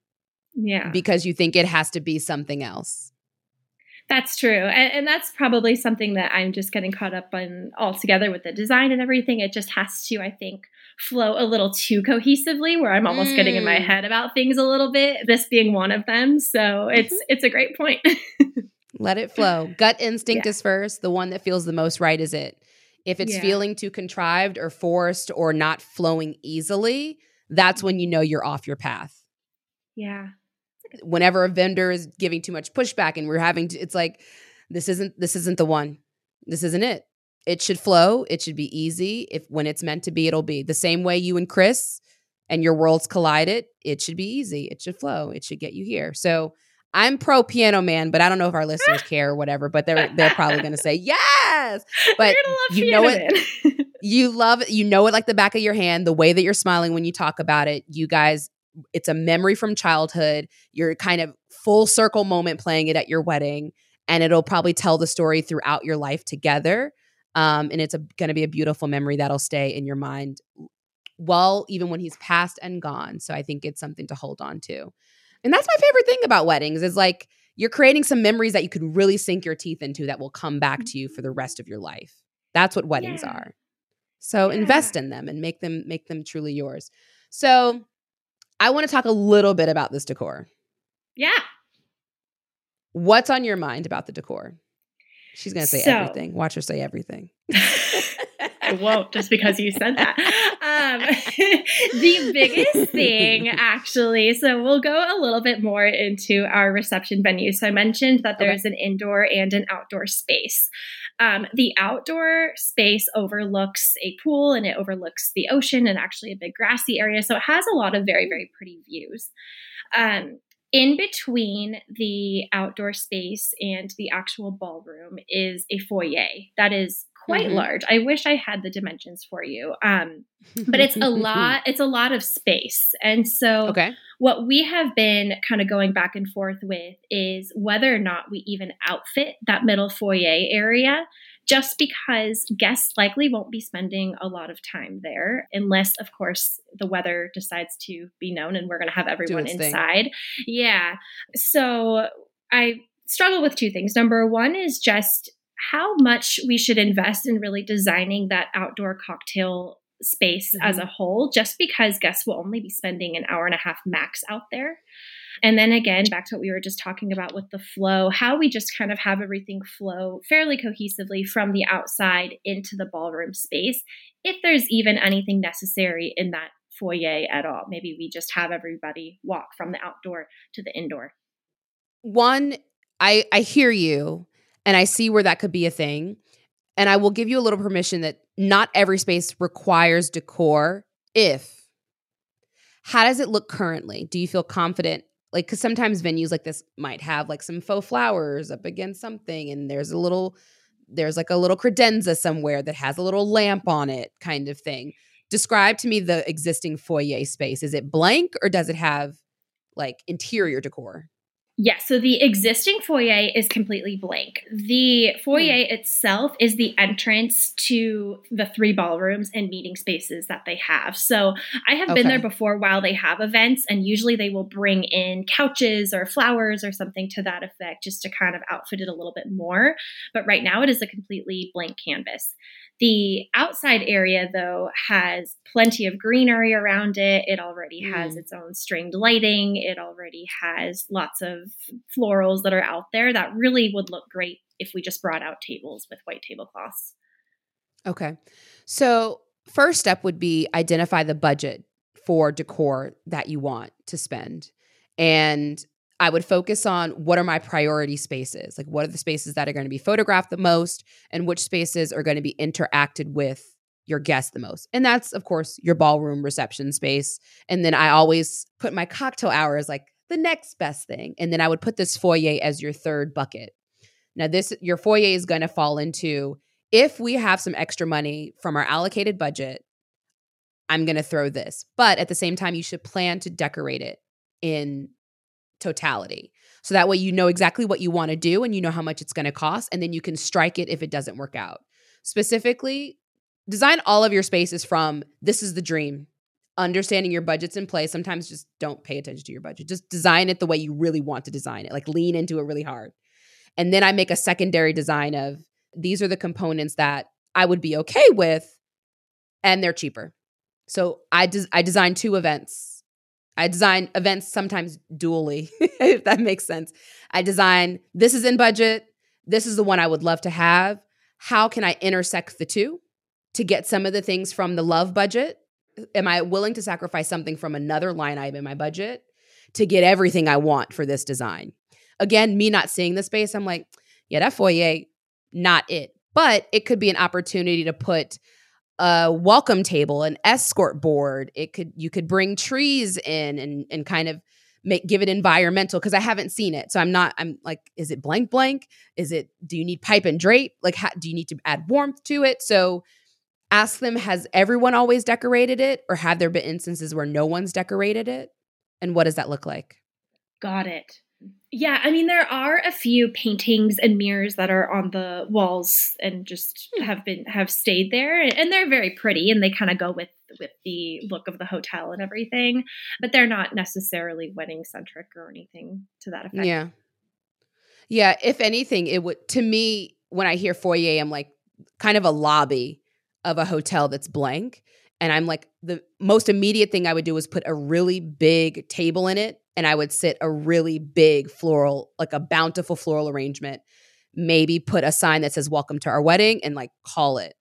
yeah because you think it has to be something else. That's true. And, and that's probably something that I'm just getting caught up on altogether with the design and everything. It just has to, I think, flow a little too cohesively where I'm almost getting in my Mm. head about things a little bit, this being one of them. So it's Mm-hmm. it's a great point. <laughs> Let it flow. Gut instinct Yeah. is first. The one that feels the most right is it. If it's Yeah. feeling too contrived or forced or not flowing easily, that's when you know you're off your path. yeah. Whenever a vendor is giving too much pushback and we're having to, it's like, this isn't this isn't the one. This isn't it. It should flow. It should be easy. If when it's meant to be, it'll be. The same way you and Chris and your worlds collided, it should be easy. It should flow. It should get you here. So I'm pro piano man, but I don't know if our listeners <laughs> care or whatever, but they're they're probably gonna say <laughs> yes. But You're gonna love you know it. <laughs> You love it, you know it like the back of your hand, the way that you're smiling when you talk about it. You guys, it's a memory from childhood. You're kind of full circle moment playing it at your wedding, and it'll probably tell the story throughout your life together. Um, and it's a, gonna be a beautiful memory that'll stay in your mind well, even when he's passed and gone. So I think it's something to hold on to. And that's my favorite thing about weddings is like you're creating some memories that you can really sink your teeth into that will come back to you for the rest of your life. That's what weddings Yeah. are. So invest in them and make them make them truly yours. So I want to talk a little bit about this decor. yeah. What's on your mind about the decor? She's going to say So- everything. Watch her say everything. <laughs> <laughs> I won't just because you said that. Um, <laughs> the biggest thing, <laughs> actually, so we'll go a little bit more into our reception venue. So I mentioned that there's an indoor and an outdoor space. Um, the outdoor space overlooks a pool and it overlooks the ocean and actually a big grassy area. So it has a lot of very, very pretty views. Um, in between the outdoor space and the actual ballroom is a foyer that is quite Mhm. large. I wish I had the dimensions for you. Um, but it's <laughs> a lot it's a lot of space. And so Okay. what we have been kind of going back and forth with is whether or not we even outfit that middle foyer area just because guests likely won't be spending a lot of time there unless of course the weather decides to be known and we're going to have everyone its thing. inside yeah so i struggle with two things number one is just how much we should invest in really designing that outdoor cocktail space as Mhm. a whole just because guests will only be spending an hour and a half max out there and then again, back to what we were just talking about with the flow, how we just kind of have everything flow fairly cohesively from the outside into the ballroom space. If there's even anything necessary in that foyer at all, maybe we just have everybody walk from the outdoor to the indoor. one, I I hear you and I see where that could be a thing. And I will give you a little permission that not every space requires decor if how does it look currently? Do you feel confident? Like, because sometimes venues like this might have like some faux flowers up against something, and there's a little, there's like a little credenza somewhere that has a little lamp on it, kind of thing. Describe to me the existing foyer space. Is it blank or does it have like interior decor? Yes, so the existing foyer is completely blank. The foyer mm. itself is the entrance to the three ballrooms and meeting spaces that they have. So I have okay. been there before while they have events, and usually they will bring in couches or flowers or something to that effect just to kind of outfit it a little bit more. But right now it is a completely blank canvas. The outside area, though, has plenty of greenery around it. It already has mm. its own stringed lighting. It already has lots of florals that are out there that really would look great if we just brought out tables with white tablecloths. Okay. So, first step would be identify the budget for decor that you want to spend. And I would focus on what are my priority spaces? Like, what are the spaces that are going to be photographed the most, and which spaces are going to be interacted with your guests the most? And that's, of course, your ballroom reception space. And then I always put my cocktail hour as like the next best thing. And then I would put this foyer as your third bucket. Now, this, your foyer is going to fall into if we have some extra money from our allocated budget, I'm going to throw this. But at the same time, you should plan to decorate it in totality. So that way you know exactly what you want to do and you know how much it's going to cost and then you can strike it if it doesn't work out. Specifically, design all of your spaces from this is the dream. Understanding your budget's in place. Sometimes just don't pay attention to your budget. Just design it the way you really want to design it. Like lean into it really hard. And then I make a secondary design of these are the components that I would be okay with and they're cheaper. So I des- I designed two events I design events sometimes dually, <laughs> if that makes sense. I design this is in budget, this is the one I would love to have. How can I intersect the two to get some of the things from the love budget? Am I willing to sacrifice something from another line item in my budget to get everything I want for this design? Again, me not seeing the space, I'm like, yeah, that foyer, not it. But it could be an opportunity to put a welcome table, an escort board. It could you could bring trees in and and kind of make give it environmental because I haven't seen it. So I'm not I'm like is it blank blank? Is it do you need pipe and drape? Like how, do you need to add warmth to it? So ask them has everyone always decorated it or have there been instances where no one's decorated it? And what does that look like? Got it. Yeah, I mean there are a few paintings and mirrors that are on the walls and just hmm. have been have stayed there and they're very pretty and they kind of go with with the look of the hotel and everything, but they're not necessarily wedding centric or anything to that effect. Yeah. Yeah, if anything it would to me when I hear foyer I'm like kind of a lobby of a hotel that's blank and I'm like the most immediate thing I would do is put a really big table in it and I would sit a really big floral, like a bountiful floral arrangement. Maybe put a sign that says "Welcome to our wedding" and like call it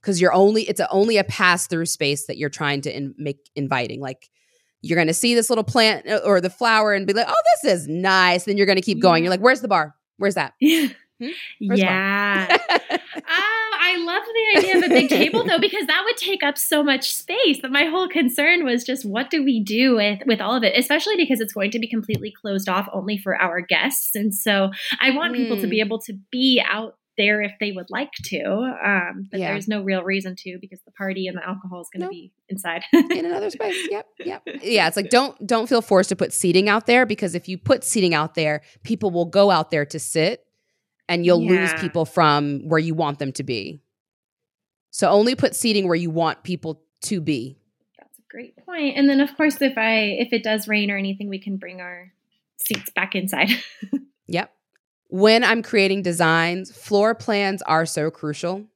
because you're only it's a, only a pass through space that you're trying to in, make inviting. Like you're going to see this little plant uh, or the flower and be like, "Oh, this is nice." Then you're going to keep going. You're like, "Where's the bar? Where's that?" <laughs> Hmm? yeah. <laughs> <laughs> I love the idea of a big table though, because that would take up so much space that my whole concern was just what do we do with with all of it, especially because it's going to be completely closed off only for our guests. And so I want mm. people to be hmm. able to be out there if they would like to. Um, but yeah. there's no real reason to because the party and the alcohol is going to nope. be inside in another space. Yep, yep. <laughs> Yeah, it's like don't don't feel forced to put seating out there because if you put seating out there, people will go out there to sit and you'll yeah. lose people from where you want them to be. So only put seating where you want people to be. That's a great point. And then of course if I if it does rain or anything we can bring our seats back inside. <laughs> yep. When I'm creating designs, floor plans are so crucial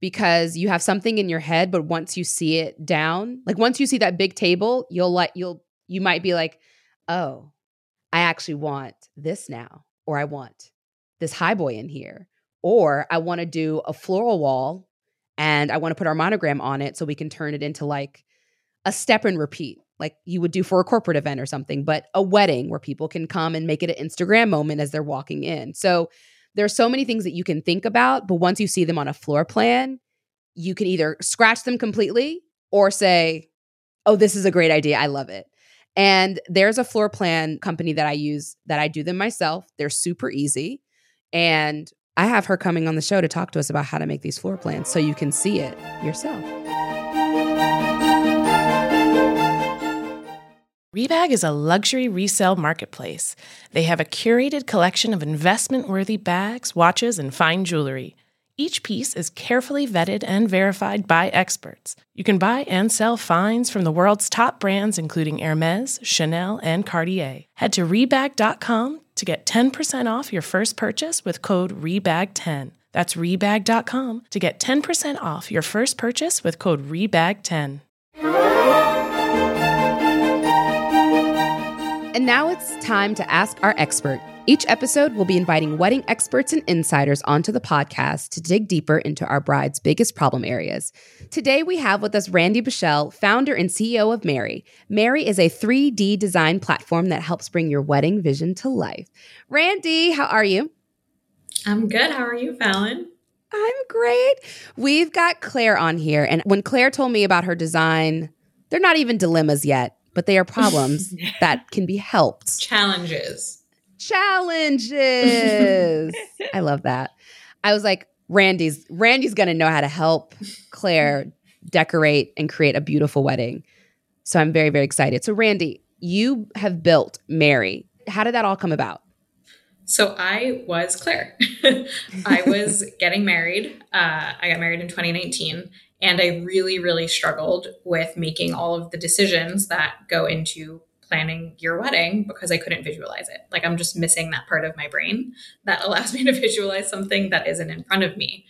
because you have something in your head but once you see it down, like once you see that big table, you'll like you'll you might be like, "Oh, I actually want this now." Or I want this high boy in here. Or I want to do a floral wall and I want to put our monogram on it so we can turn it into like a step and repeat. like you would do for a corporate event or something, but a wedding where people can come and make it an Instagram moment as they're walking in. So there's so many things that you can think about, but once you see them on a floor plan, you can either scratch them completely or say, "Oh, this is a great idea. I love it." And there's a floor plan company that I use that I do them myself. They're super easy. And I have her coming on the show to talk to us about how to make these floor plans so you can see it yourself. Rebag is a luxury resale marketplace. They have a curated collection of investment worthy bags, watches, and fine jewelry. Each piece is carefully vetted and verified by experts. You can buy and sell finds from the world's top brands, including Hermes, Chanel, and Cartier. Head to Rebag.com to get 10% off your first purchase with code REBAG10. That's Rebag.com to get 10% off your first purchase with code REBAG10. And now it's time to ask our expert. Each episode, we'll be inviting wedding experts and insiders onto the podcast to dig deeper into our bride's biggest problem areas. Today, we have with us Randi Bushell, founder and CEO of Merri. Merri is a 3D design platform that helps bring your wedding vision to life. Randi, how are you? I'm good. How are you, Fallon? I'm great. We've got Claire on here. And when Claire told me about her design, they're not even dilemmas yet but they are problems <laughs> that can be helped. Challenges. Challenges. <laughs> I love that. I was like, Randi's Randi's gonna know how to help Claire decorate and create a beautiful wedding. So I'm very, very excited. So Randi, you have built Merri. How did that all come about? So I was Claire. <laughs> I was getting married. Uh, I got married in 2019, and I really, really struggled with making all of the decisions that go into planning your wedding because I couldn't visualize it. Like I'm just missing that part of my brain that allows <laughs> me to visualize something that isn't in front of me.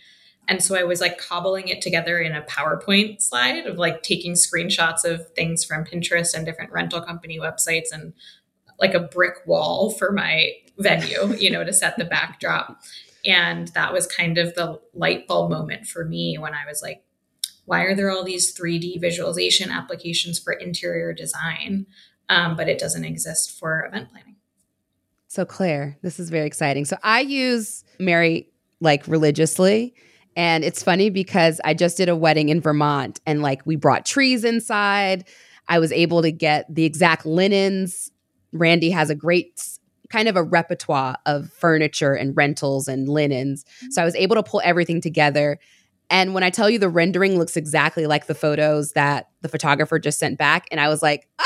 And so I was like cobbling it together in a PowerPoint slide of like taking screenshots of things from Pinterest and different rental company websites and like a brick wall for my venue, <laughs> you know, to set the backdrop. And that was kind of the light bulb moment for me when I was like, why are there all these 3D visualization applications for interior design, um, but it doesn't exist for event planning? So, Claire, this is very exciting. So, I use Merri like religiously. And it's funny because I just did a wedding in Vermont and like we brought trees inside. I was able to get the exact linens. Randi has a great kind of a repertoire of furniture and rentals and linens. So I was able to pull everything together and when I tell you the rendering looks exactly like the photos that the photographer just sent back, and I was like, ah,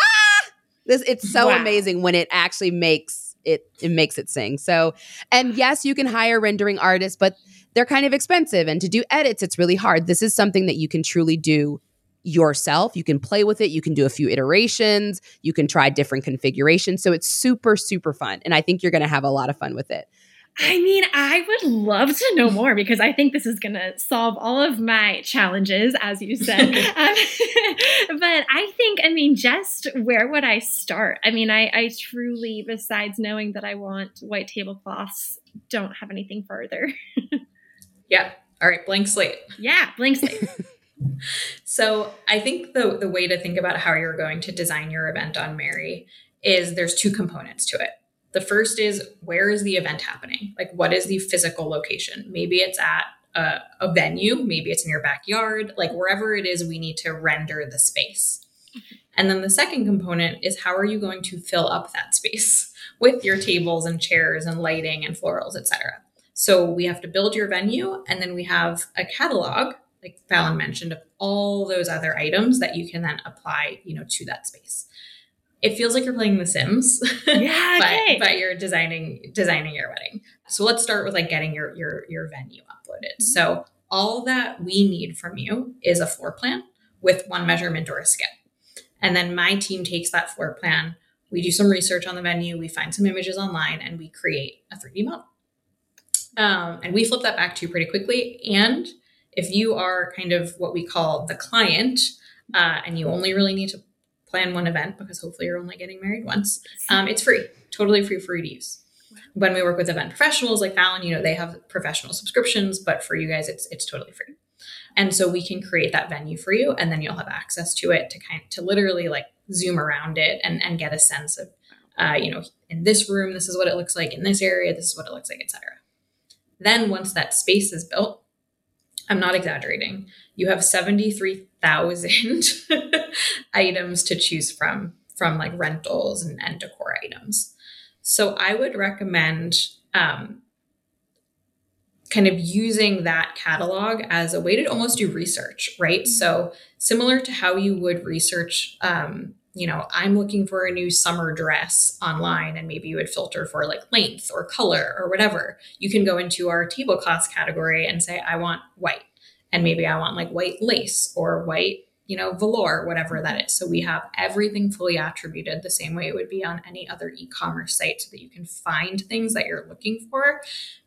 this it's so wow. amazing when it actually makes it it makes it sing. So, and yes, you can hire rendering artists, but they're kind of expensive. And to do edits, it's really hard. This is something that you can truly do yourself. You can play with it. You can do a few iterations. You can try different configurations. So it's super, super fun. And I think you're going to have a lot of fun with it. I mean, I would love to know more because I think this is going to solve all of my challenges, as you said. <laughs> um, <laughs> but I think, I mean, just where would I start? I mean, I, I truly, besides knowing that I want white tablecloths, don't have anything further. <laughs> yeah. All right. Blank slate. Yeah. Blank slate. so I think the, the way to think about how you're going to design your event on Merri is there's two components to it the first is where is the event happening? Like, what is the physical location? Maybe it's at a, a, venue, maybe it's in your backyard, like wherever it is, we need to render the space. And then the second component is how are you going to fill up that space <laughs> with your tables and chairs and lighting and florals, etc. So we have to build your venue, and then we have a catalog, like Fallon mentioned, of all those other items that you can then apply, you know, to that space it feels like you're playing The Sims. <laughs> Yeah, okay. but, but you're designing designing your wedding. So let's start with like getting your your your venue uploaded. Mm-hmm. So all that we need from you is a floor plan with one measurement or a scale. And then my team takes that floor plan, we do some research on the venue, we find some images online, and we create a 3D model. Um, and we flip that back to you pretty quickly. And if you are kind of what we call the client, uh, and you only really need to plan one event because hopefully you're only getting married once. Um, it's free, totally free for you to use. When we work with event professionals like Fallon, you know they have professional subscriptions, but for you guys, it's it's totally free. And so we can create that venue for you and then you'll have access to it to kind of, to literally like zoom around it and, and get a sense of, uh, you know, in this room, this is what it looks like. In this area, this is what it looks like, etc. Then once that space is built, I'm not exaggerating. You have 73,000 <laughs> items to choose from, from like rentals and, and decor items. So I would recommend um, kind of using that catalog as a way to almost do research, right? So similar to how you would research, um, you know, I'm looking for a new summer dress online, and maybe you would filter for like length or color or whatever. You can go into our tablecloths category and say, I want white and maybe I want like white lace or white, you know, velour, whatever that mm-hmm. is. So we have everything fully attributed the same way it would be on any other e-commerce site so that you can find things that you're looking for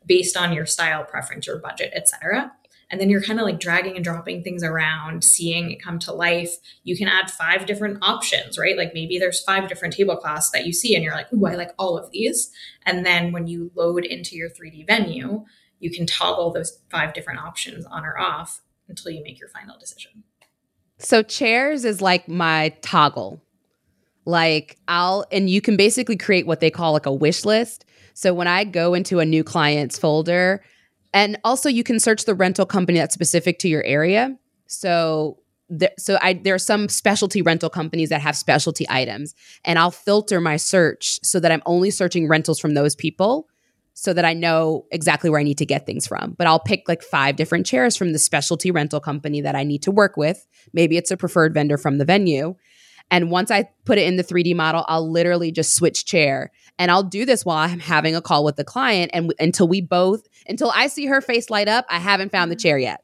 based on your style preference, your budget, etc. And then you're kind of like dragging and dropping things around, seeing it come to life. You can add five different options, right? Like maybe there's five different tablecloths that you see and you're like, oh, I like all of these. And then when you load into your 3D venue, you can toggle those five different options on or off until you make your final decision. So chairs is like my toggle. Like I'll and you can basically create what they call like a wish list. So when I go into a new client's folder, and also you can search the rental company that's specific to your area. So there, so I there are some specialty rental companies that have specialty items, and I'll filter my search so that I'm only searching rentals from those people so that I know exactly where I need to get things from. But I'll pick like five different chairs from the specialty rental company that I need to work with. Maybe it's a preferred vendor from the venue. And once I put it in the 3D model, I'll literally just switch chair. And I'll do this while I'm having a call with the client and w- until we both until I see her face light up, I haven't found the chair yet.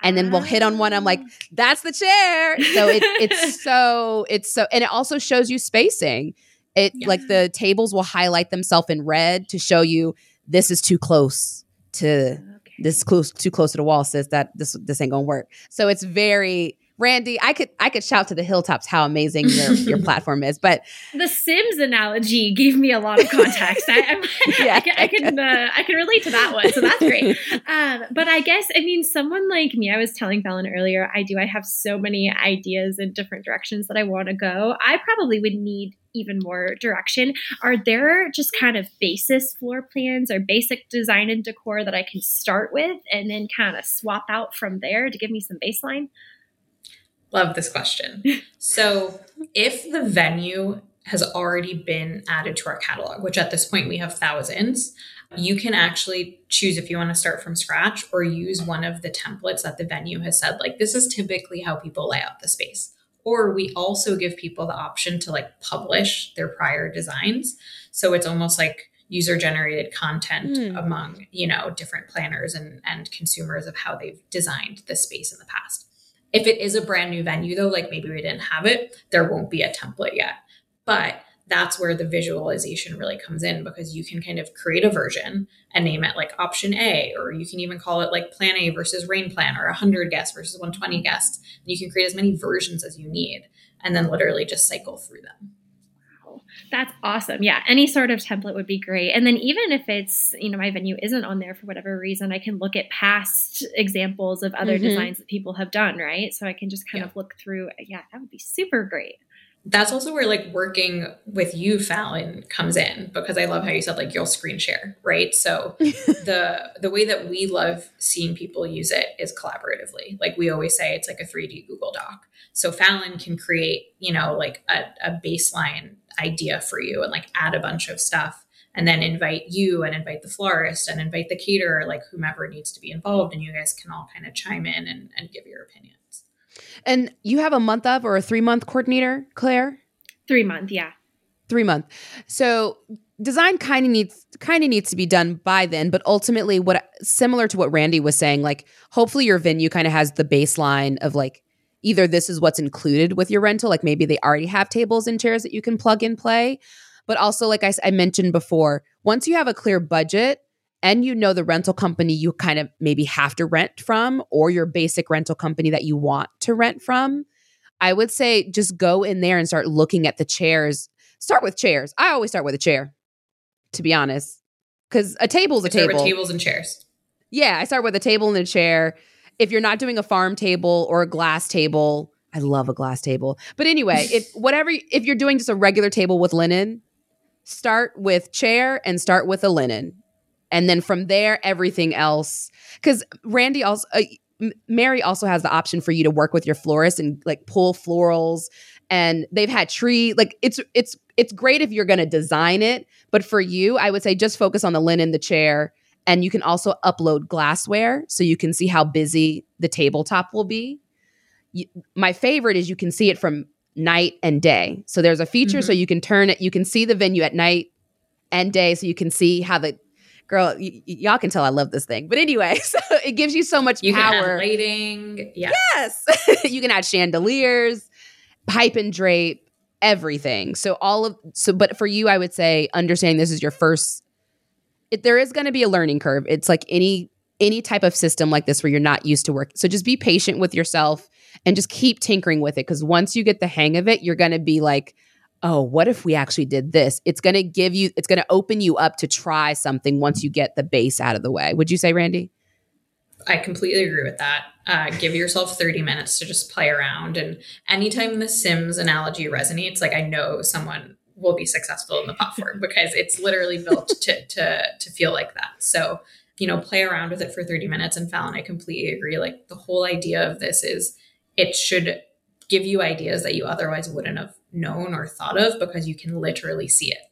And then we'll hit on one. I'm like, ah. that's the chair. So it, it's <laughs> so it's so and it also shows you spacing. It yeah. like the tables will highlight themselves in red to show you this is too close to okay. this close too close to the wall says that this this ain't gonna work. So it's very Randi, I could I could shout to the hilltops how amazing your, <laughs> your platform is, but the Sims analogy gave me a lot of context. I, <laughs> yeah, I, can I can, uh, I can relate to that one, so that's great. <laughs> Um, but I guess I mean someone like me. I was telling Fallon earlier. I do. I have so many ideas in different directions that I want to go. I probably would need even more direction. Are there just kind of basis floor plans or basic design and decor that I can start with and then kind of swap out from there to give me some baseline? Love this question. <laughs> so, if the venue has already been added to our catalog, which at this point we have thousands, you can actually choose if you want to start from scratch or use one of the templates that the venue has said, like, this is typically how people lay out the space. Or we also give people the option to like publish their prior designs. So it's almost like user generated content mm. among, you know, different planners and, and consumers of how they've designed the space in the past. If it is a brand new venue, though, like maybe we didn't have it, there won't be a template yet. But that's where the visualization really comes in because you can kind of create a version and name it like option A, or you can even call it like plan A versus rain plan or 100 guests versus 120 guests. And you can create as many versions as you need and then literally just cycle through them. Wow, That's awesome. Yeah, any sort of template would be great. And then even if it's, you know, my venue isn't on there for whatever reason, I can look at past examples of other mm-hmm. designs that people have done, right? So I can just kind yeah. of look through. Yeah, that would be super great. That's also where like working with you, Fallon, comes in because I love how you said like you'll screen share, right? So <laughs> the the way that we love seeing people use it is collaboratively. Like we always say, it's like a 3D Google Doc. So Fallon can create, you know, like a, a baseline idea for you and like add a bunch of stuff and then invite you and invite the florist and invite the caterer, like whomever needs to be involved. And you guys can all kind of chime in and, and give your opinions. And you have a month of or a three month coordinator, Claire? Three month, yeah. Three month. So design kind of needs kind of needs to be done by then but ultimately what similar to what randi was saying like hopefully your venue kind of has the baseline of like either this is what's included with your rental, like maybe they already have tables and chairs that you can plug and play. But also, like I, I mentioned before, once you have a clear budget and you know the rental company you kind of maybe have to rent from or your basic rental company that you want to rent from, I would say just go in there and start looking at the chairs. Start with chairs. I always start with a chair, to be honest, because a table is a table. tables and chairs. Yeah, I start with a table and a chair if you're not doing a farm table or a glass table, I love a glass table. But anyway, if <laughs> whatever if you're doing just a regular table with linen, start with chair and start with a linen. And then from there everything else cuz Randi also uh, Merri also has the option for you to work with your florist and like pull florals and they've had tree like it's it's it's great if you're going to design it, but for you, I would say just focus on the linen, the chair, and you can also upload glassware so you can see how busy the tabletop will be. You, my favorite is you can see it from night and day. So there's a feature mm-hmm. so you can turn it, you can see the venue at night and day so you can see how the girl y- y'all can tell I love this thing. But anyway, <laughs> so it gives you so much power. you power. lighting. Yeah. Yes. <laughs> you can add chandeliers, pipe and drape everything. So all of so but for you I would say understanding this is your first it, there is going to be a learning curve. It's like any any type of system like this where you're not used to work. So just be patient with yourself and just keep tinkering with it cuz once you get the hang of it, you're going to be like, "Oh, what if we actually did this?" It's going to give you it's going to open you up to try something once you get the base out of the way. Would you say, Randi? I completely agree with that. Uh, give yourself 30 minutes to just play around. And anytime the Sims analogy resonates, like I know someone will be successful in the platform <laughs> because it's literally built to, to, to feel like that. So, you know, play around with it for 30 minutes. And Fallon, I completely agree. Like the whole idea of this is it should give you ideas that you otherwise wouldn't have known or thought of because you can literally see it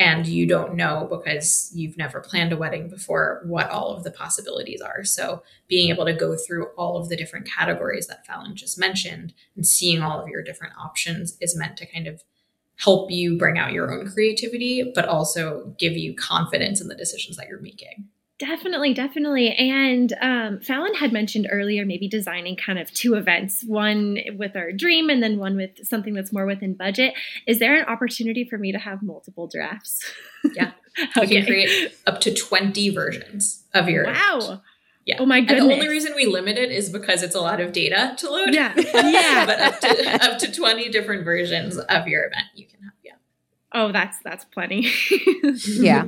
and you don't know because you've never planned a wedding before what all of the possibilities are. So being able to go through all of the different categories that Fallon just mentioned and seeing all of your different options is meant to kind of help you bring out your own creativity, but also give you confidence in the decisions that you're making. Definitely, definitely. And um, Fallon had mentioned earlier maybe designing kind of two events, one with our dream and then one with something that's more within budget. Is there an opportunity for me to have multiple drafts? <laughs> Yeah. okay. <laughs> You can create up to 20 versions of your Wow. Event. Yeah. Oh my goodness. And the only reason we limit it is because it's a lot of data to load. Yeah. <laughs> Yeah. but up to up to 20 different versions of your event you can have. Yeah. Oh, that's that's plenty. yeah.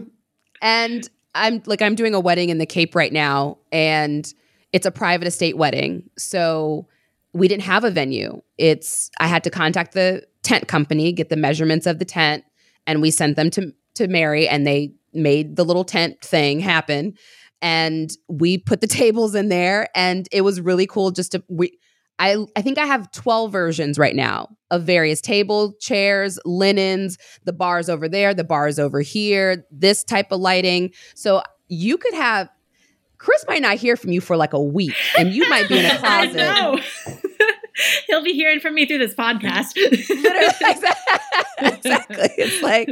And I'm like I'm doing a wedding in the Cape right now and it's a private estate wedding. So we didn't have a venue. It's I had to contact the tent company, get the measurements of the tent, and we sent them to to Merri and they made the little tent thing happen. And we put the <laughs> tables in there and it was really cool just to we I, I think I have 12 versions right now of various table, chairs, linens, the bars over there, the bars over here, this type of lighting. So you could have Chris might not hear from you for like a week and you might be in a <laughs> closet. I know. <laughs> He'll be hearing from me through this podcast. <laughs> exactly. It's like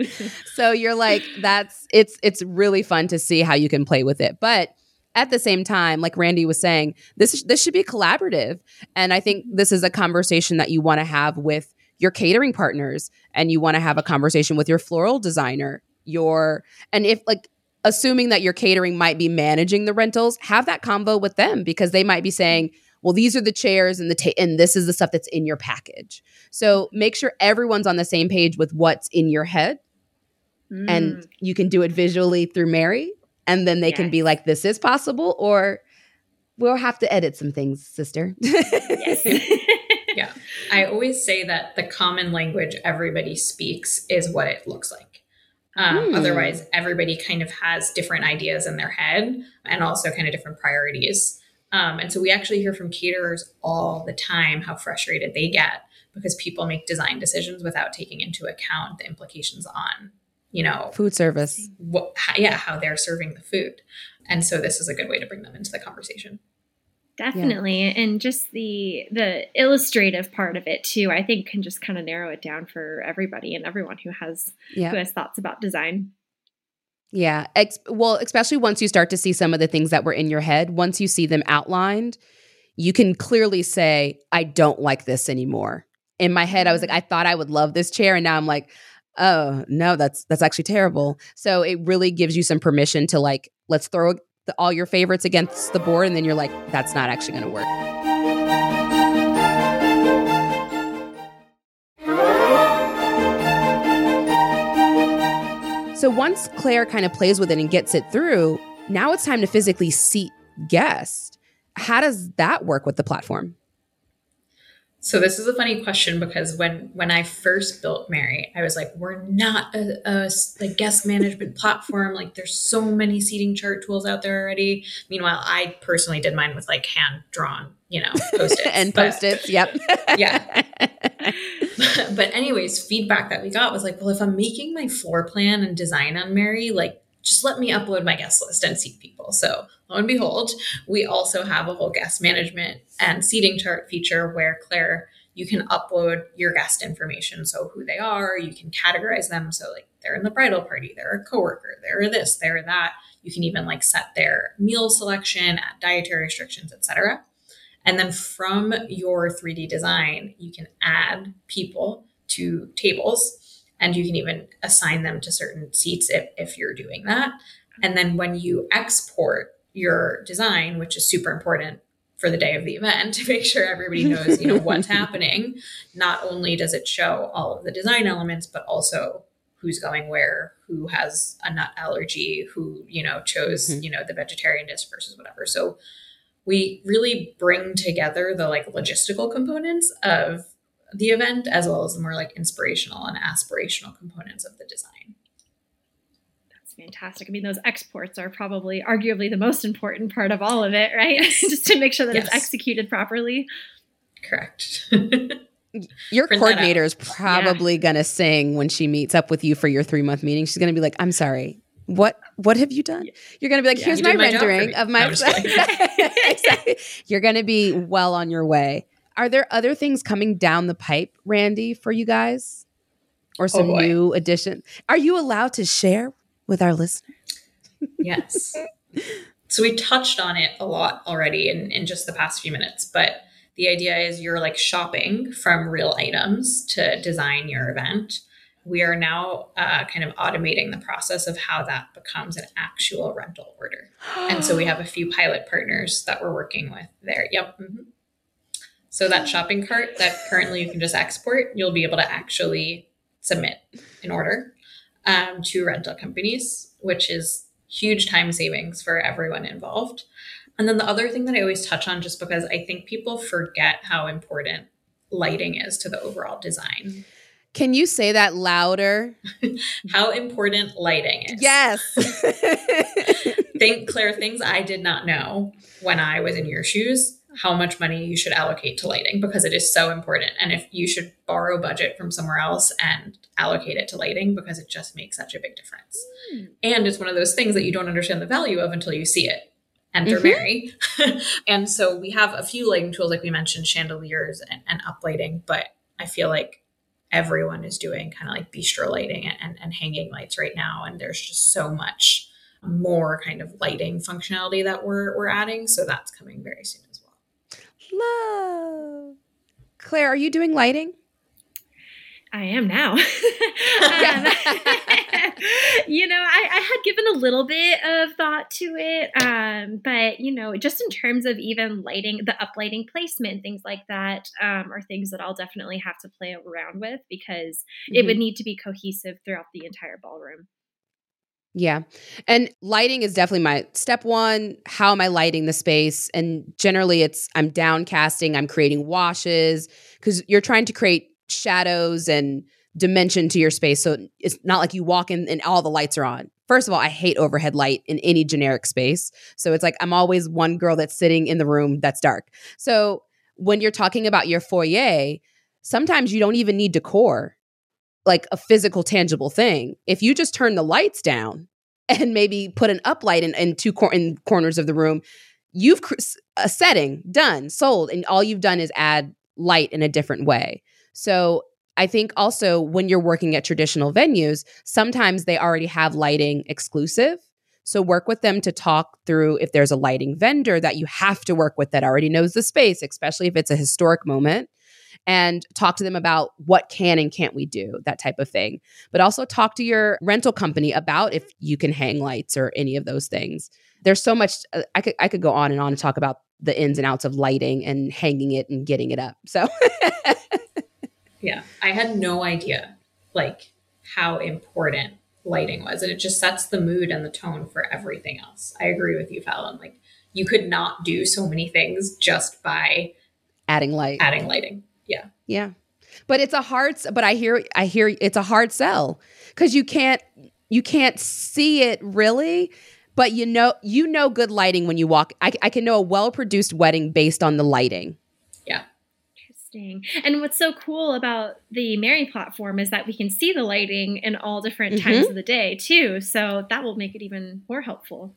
so you're like that's it's it's really fun to see how you can play with it. But at the same time, like Randi was saying, this this should be collaborative, and I think this is a conversation that you want to have with your catering partners, and you want to have a conversation with your floral designer. Your and if like assuming that your catering might be managing the rentals, have that convo with them because they might be saying, "Well, these are the chairs and the ta- and this is the stuff that's in your package." So make sure everyone's on the same page with what's in your head, mm. and you can do it visually through Merri and then they yes. can be like this is possible or we'll have to edit some things sister. <laughs> Yeah. I always say that the common language everybody speaks is what it looks like. Um, mm. otherwise everybody kind of has different ideas in their head and also kind of different priorities. Um, and so we actually hear from caterers all the time how frustrated they get because people make design decisions without taking into account the implications on you know, food service. What, yeah, how they're serving the food. And so this is a good way to bring them into the conversation. Definitely. Yeah. And just the the illustrative part of it too, I think can just kind of narrow it down for everybody and everyone who has yeah. who has thoughts about design. Yeah. Ex- well, especially once you start to see some of the things that were in your head, once you see them outlined, you can clearly say, I don't like this anymore. In my head, I was like, mm-hmm. I thought I would love this chair. And now I'm like, oh no that's that's actually terrible. So it really gives you some permission to like let's throw the, all your favorites against the board and then you're like that's not actually going to work. So once claire kind of plays with it and gets it through now it's time to physically seat guests How does that work with the platform? So this is a funny question because when when I first built Merri, I was like, we're not a, a like guest management platform. Like there's so many seating chart tools out there already. Meanwhile, I personally did mine with like hand drawn, you know, <laughs> post-its. and post-its, yep. <laughs> yeah. <laughs> but anyways, feedback that we got was like, well, if I'm making my floor plan and design on Merri, like just let me upload my guest list and seat people. So lo and behold, we also have a whole guest management and seating chart feature where Claire, you can upload your guest information. So who they are, you can categorize them. So like they're in the bridal party, they're a coworker, they're this, they're that. You can even like set their meal selection, dietary restrictions, etc. And then from your 3D design, you can add people to tables and you can even assign them to certain seats if, if you're doing that. And then when you export your design, which is super important for the day of the event <laughs> to make sure everybody knows, you know, <laughs> what's happening, not only does it show all of the design elements, but also who's going where, who has a nut allergy, who, you know, chose, mm-hmm. you know, the vegetarian dish versus whatever. So we really bring together the like logistical components of the event as well as the more like inspirational and aspirational components of the design. That's fantastic. I mean, those exports are probably arguably the most important part of all of it, right? <laughs> Just to make sure that yes. it's executed properly. Correct. your Print coordinator is probably yeah. going to sing when she meets up with you for your three month meeting. She's going to be like, I'm sorry, what what have you done? You're going to be like, yeah, here's my, my rendering of my. No, <laughs> You're going to be well on your way. Are there other things coming down the pipe, Randi, for you guys? Or some oh new addition? Are you allowed to share with our listeners? yes. <laughs> So we touched on it a lot already in, in just the past few minutes, but the idea is you're like shopping from real items to design your event. We are now uh, kind of automating the process of how that becomes an actual rental order. and so we have a few pilot partners that we're working with there. Yep. Mm-hmm. So that shopping cart that currently you can just export, you'll be able to actually submit an order um, to rental companies, which is huge time savings for everyone involved. And then the other thing that I always touch on, just because I think people forget how important lighting is to the overall design. Can you say that louder? <laughs> how important lighting is. Yes. <laughs> <laughs> think Claire things I did not know when I was in your shoes how much money you should allocate to lighting because it is so important. And if you should borrow budget from somewhere else and allocate it to lighting because it just makes such a big difference. Mm. And it's one of those things that you don't understand the value of until you see it. Enter mm-hmm. Merri. <laughs> and so we have a few lighting tools, like we mentioned, chandeliers and, and uplighting, but I feel like everyone is doing kind of like bistro lighting and, and hanging lights right now. And there's just so much more kind of lighting functionality that we're, we're adding. So that's coming very soon love. Claire, are you doing lighting? I am now. <laughs> um, <laughs> you know, I, I, had given a little bit of thought to it, um, but you know, just in terms of even lighting, the uplighting placement, things like that, um, are things that I'll definitely have to play around with because mm-hmm. it would need to be cohesive throughout the entire ballroom. Yeah. And lighting is definitely my step one. How am I lighting the space? And generally, it's I'm downcasting, I'm creating washes because you're trying to create shadows and dimension to your space. So it's not like you walk in and all the lights are on. First of all, I hate overhead light in any generic space. So it's like I'm always one girl that's sitting in the room that's dark. So when you're talking about your foyer, sometimes you don't even need decor like a physical, tangible thing. If you just turn the lights down <laughs> and maybe put an uplight in, in two cor- in corners of the room, you've cr- a setting done, sold, and all you've done is add light in a different way. So I think also when you're working at traditional venues, sometimes they already have lighting exclusive. So work with them to talk through if there's a lighting vendor that you have to work with that already knows the space, especially if it's a historic moment and talk to them about what can and can't we do, that type of thing. But also talk to your rental company about if you can hang lights or any of those things. There's so much uh, I could I could go on and on and talk about the ins and outs of lighting and hanging it and getting it up. So <laughs> Yeah, I had no idea like how important lighting was and it just sets the mood and the tone for everything else. I agree with you Fallon like you could not do so many things just by adding light. Adding lighting. Yeah. Yeah. But it's a hard but I hear I hear it's a hard sell cuz you can't you can't see it really but you know you know good lighting when you walk. I, I can know a well produced wedding based on the lighting. Yeah. Interesting. And what's so cool about the Merri platform is that we can see the lighting in all different mm-hmm. times of the day too. So that will make it even more helpful.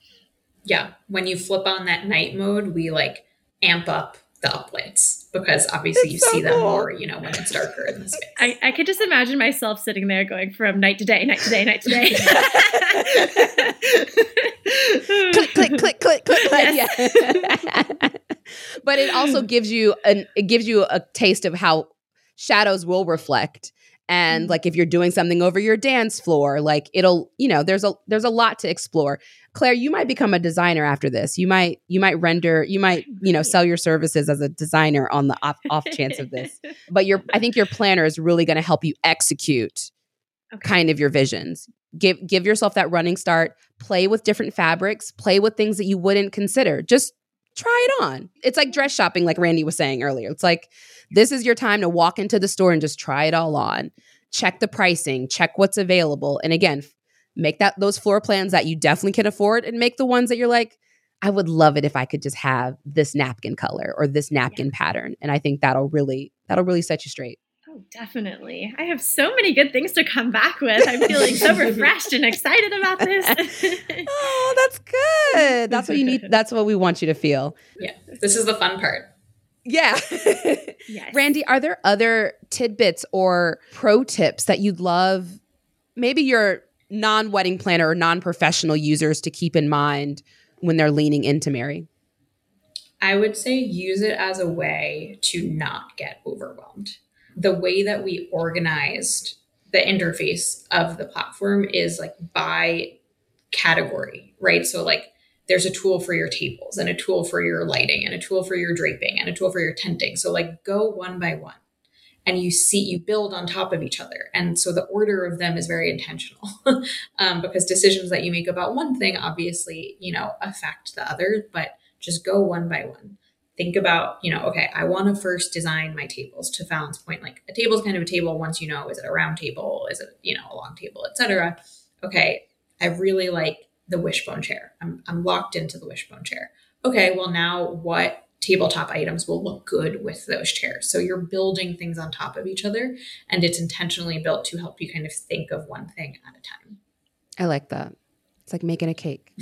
Yeah. When you flip on that night mode we like amp up the uplights because obviously it's you so see them more, you know, when it's darker in the space. I, I could just imagine myself sitting there going from night to day, night to day, night to day. click, click, click, click, click. Yes. Yeah. <laughs> but it also gives you an it gives you a taste of how shadows will reflect and mm. like if you're doing something over your dance floor like it'll you know there's a there's a lot to explore claire you might become a designer after this. You might you might render you might you know sell your services as a designer on the off, off chance of this. <laughs> But your i think your planner is really going to help you execute okay. kind of your visions. Give give yourself that running start. Play with different fabrics. Play with things that you wouldn't consider. Just try it on. It's like dress shopping like randi was saying earlier. It's like this is your time to walk into the store and just try it all on. Check the pricing, check what's available. And again, make that those floor plans that you definitely can afford and make the ones that you're like, I would love it if I could just have this napkin color or this napkin yeah. pattern. And I think that'll really that'll really set you straight. Oh, definitely. I have so many good things to come back with. I'm feeling so refreshed and excited about this. <laughs> <laughs> oh, that's good. That's what you need. That's what we want you to feel. Yeah. This is the fun part. Yeah. yes. <laughs> Randi, are there other tidbits or pro tips that you'd love maybe your non wedding planner or non professional users to keep in mind when they're leaning into Merri? I would say use it as a way to not get overwhelmed. The way that we organized the interface of the platform is like by category, right? So, like, there's a tool for your tables and a tool for your lighting and a tool for your draping and a tool for your tenting. So like go one by one and you see you build on top of each other and so the order of them is very intentional <laughs> um, because decisions that you make about one thing obviously you know affect the other but just go one by one think about you know okay i want to first design my tables to fallon's point like a table is kind of a table once you know is it a round table is it you know a long table etc okay i really like the wishbone chair. I'm, I'm locked into the wishbone chair. Okay, well, now what tabletop items will look good with those chairs? So you're building things on top of each other, and it's intentionally built to help you kind of think of one thing at a time. I like that. It's like making a cake. <laughs>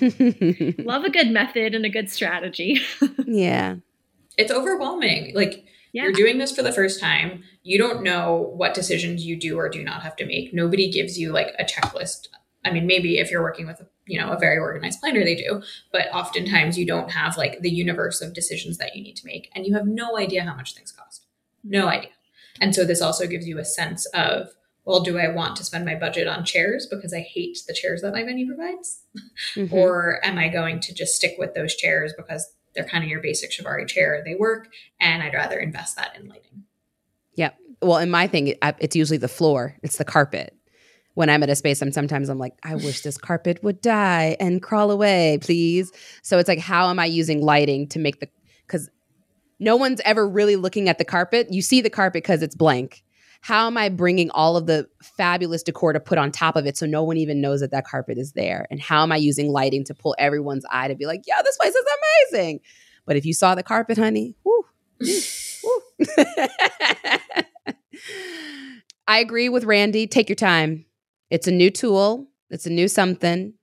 <laughs> Love a good method and a good strategy. <laughs> yeah. It's overwhelming. Like, yeah. You're doing this for the first time. You don't know what decisions you do or do not have to make. Nobody gives you like a checklist I mean, maybe if you're working with, you know, a very organized planner, they do, but oftentimes you don't have like the universe of decisions that you need to make and you have no idea how much things cost. No idea. And so this also gives you a sense of, well, do I want to spend my budget on chairs because I hate the chairs that my venue provides? Mm-hmm. or am I going to just stick with those chairs because they're kind of your basic Chiavari chair, they work, and I'd rather invest that in lighting. Yep. Well, in my thing, it's usually the floor, it's the carpet when I'm at a space, I'm sometimes I'm like, I wish this carpet would die and crawl away, please. So it's like, how am I using lighting to make the because no one's ever really looking at the carpet. You see the carpet because it's blank. How am I bringing all of the fabulous decor to put on top of it so no one even knows that that carpet is there? And how am I using lighting to pull everyone's eye to be like, yeah, this place is amazing? But if you saw the carpet, honey. <laughs> I agree with Randi. Take your time it's a new tool, it's a new something,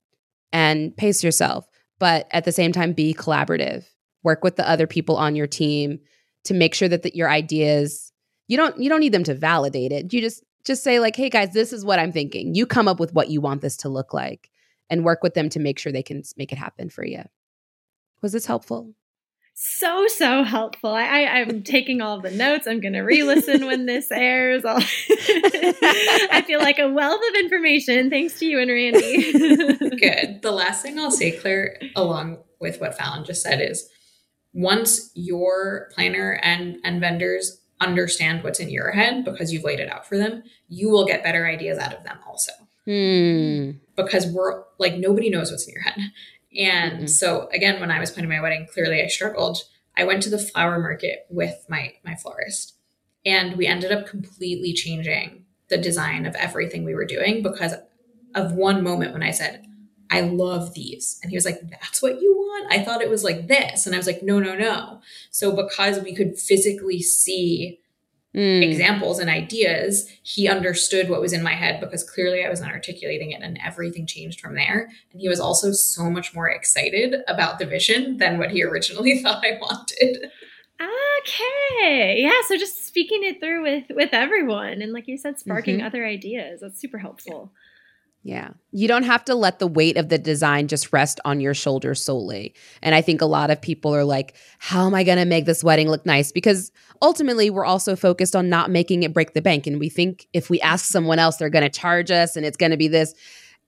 and pace yourself. But at the same time, be collaborative. Work with the other people on your team to make sure that the, your ideas you don't you don't need them to validate it. You just just say like, "Hey guys, this is what I'm thinking." You come up with what you want this to look like and work with them to make sure they can make it happen for you. Was this helpful? So so helpful. I, I am taking all the notes. I'm going to re-listen when this <laughs> airs. <laughs> I feel like a wealth of information thanks to you and Randi. <laughs> Good. The last thing I'll say, Claire, along with what Fallon just said, is once your planner and and vendors understand what's in your head because you've laid it out for them, you will get better ideas out of them also. Hmm. Because we're like nobody knows what's in your head And mm-hmm. so again, when I was planning my wedding, clearly I struggled. I went to the flower market with my my florist and we ended up completely changing the design of everything we were doing because of one moment when I said, I love these. And he was like, That's what you want? I thought it was like this. And I was like, No, no, no. So because we could physically see mm. examples and ideas, he understood what was in my head because clearly I was not articulating it and everything changed from there. And he was also so much more excited about the vision than what he originally <laughs> thought I wanted. Okay. Yeah. So just speaking it through with with everyone and like you said, sparking mm-hmm. other ideas. That's super helpful. Yeah. You don't have to let the weight of the design just rest on your shoulders solely. And I think a lot of people are like, how am I going to make this wedding look nice? Because ultimately, we're also focused on not making it break the bank. And we think if we ask someone else, they're going to charge us and it's going to be this.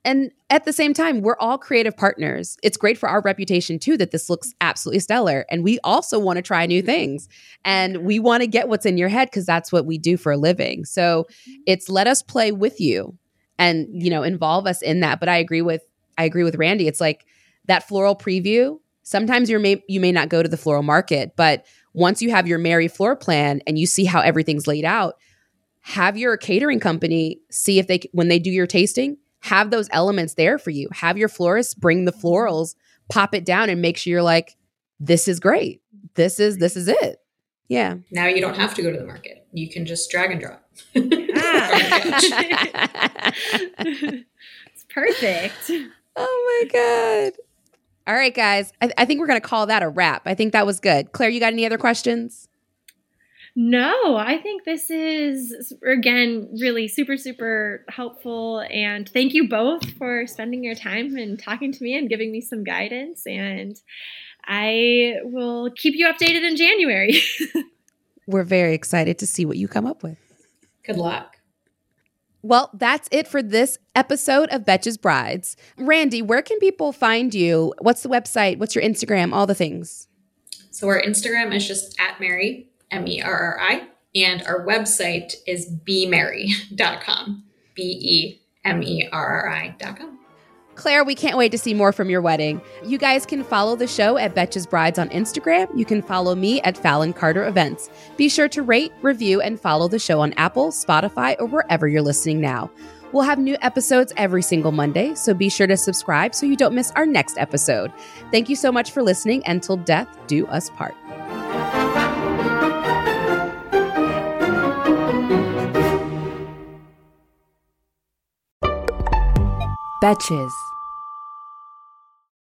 And at the same time, we're all creative partners. It's great for our reputation too that this looks absolutely stellar. And we also want to try new things. And we want to get what's in your head because that's what we do for a living. So mm-hmm. it's let us play with you and, you know, involve us in that. But I agree with I agree with Randi. It's like that floral preview. Sometimes you may you may not go to the floral market, but once you have your Merri floor plan and you see how everything's laid out, have your catering company see if they when they do your tasting have those elements there for you. Have your florist bring the florals, pop it down, and make sure you're like, this is great. This is this is it. Yeah. Now you don't have to go to the market. You can just drag and drop. <laughs> it's perfect. Oh my god. All right, guys. I, I think we're going to call that a wrap. I think that was good. Claire, you got any other questions? No, I think this is, again, really super, super helpful. And thank you both for spending your time and talking to me and giving me some guidance. And I will keep you updated in January. <laughs> We're very excited to see what you come up with. Good luck. Well, that's it for this episode of Betches Brides. Randi, where can people find you? What's the website? What's your Instagram? All the things. So our Instagram is just at Merri, M E R R I. And our website is bemerri.com. B E M E R R I.com. Claire, we can't wait to see more from your wedding. You guys can follow the show at Betches Brides on Instagram. You can follow me at Fallon Carter Events. Be sure to rate, review, and follow the show on Apple, Spotify, or wherever you're listening now. We'll have new episodes every single Monday, so be sure to subscribe so you don't miss our next episode. Thank you so much for listening, Until death do us part. Betches.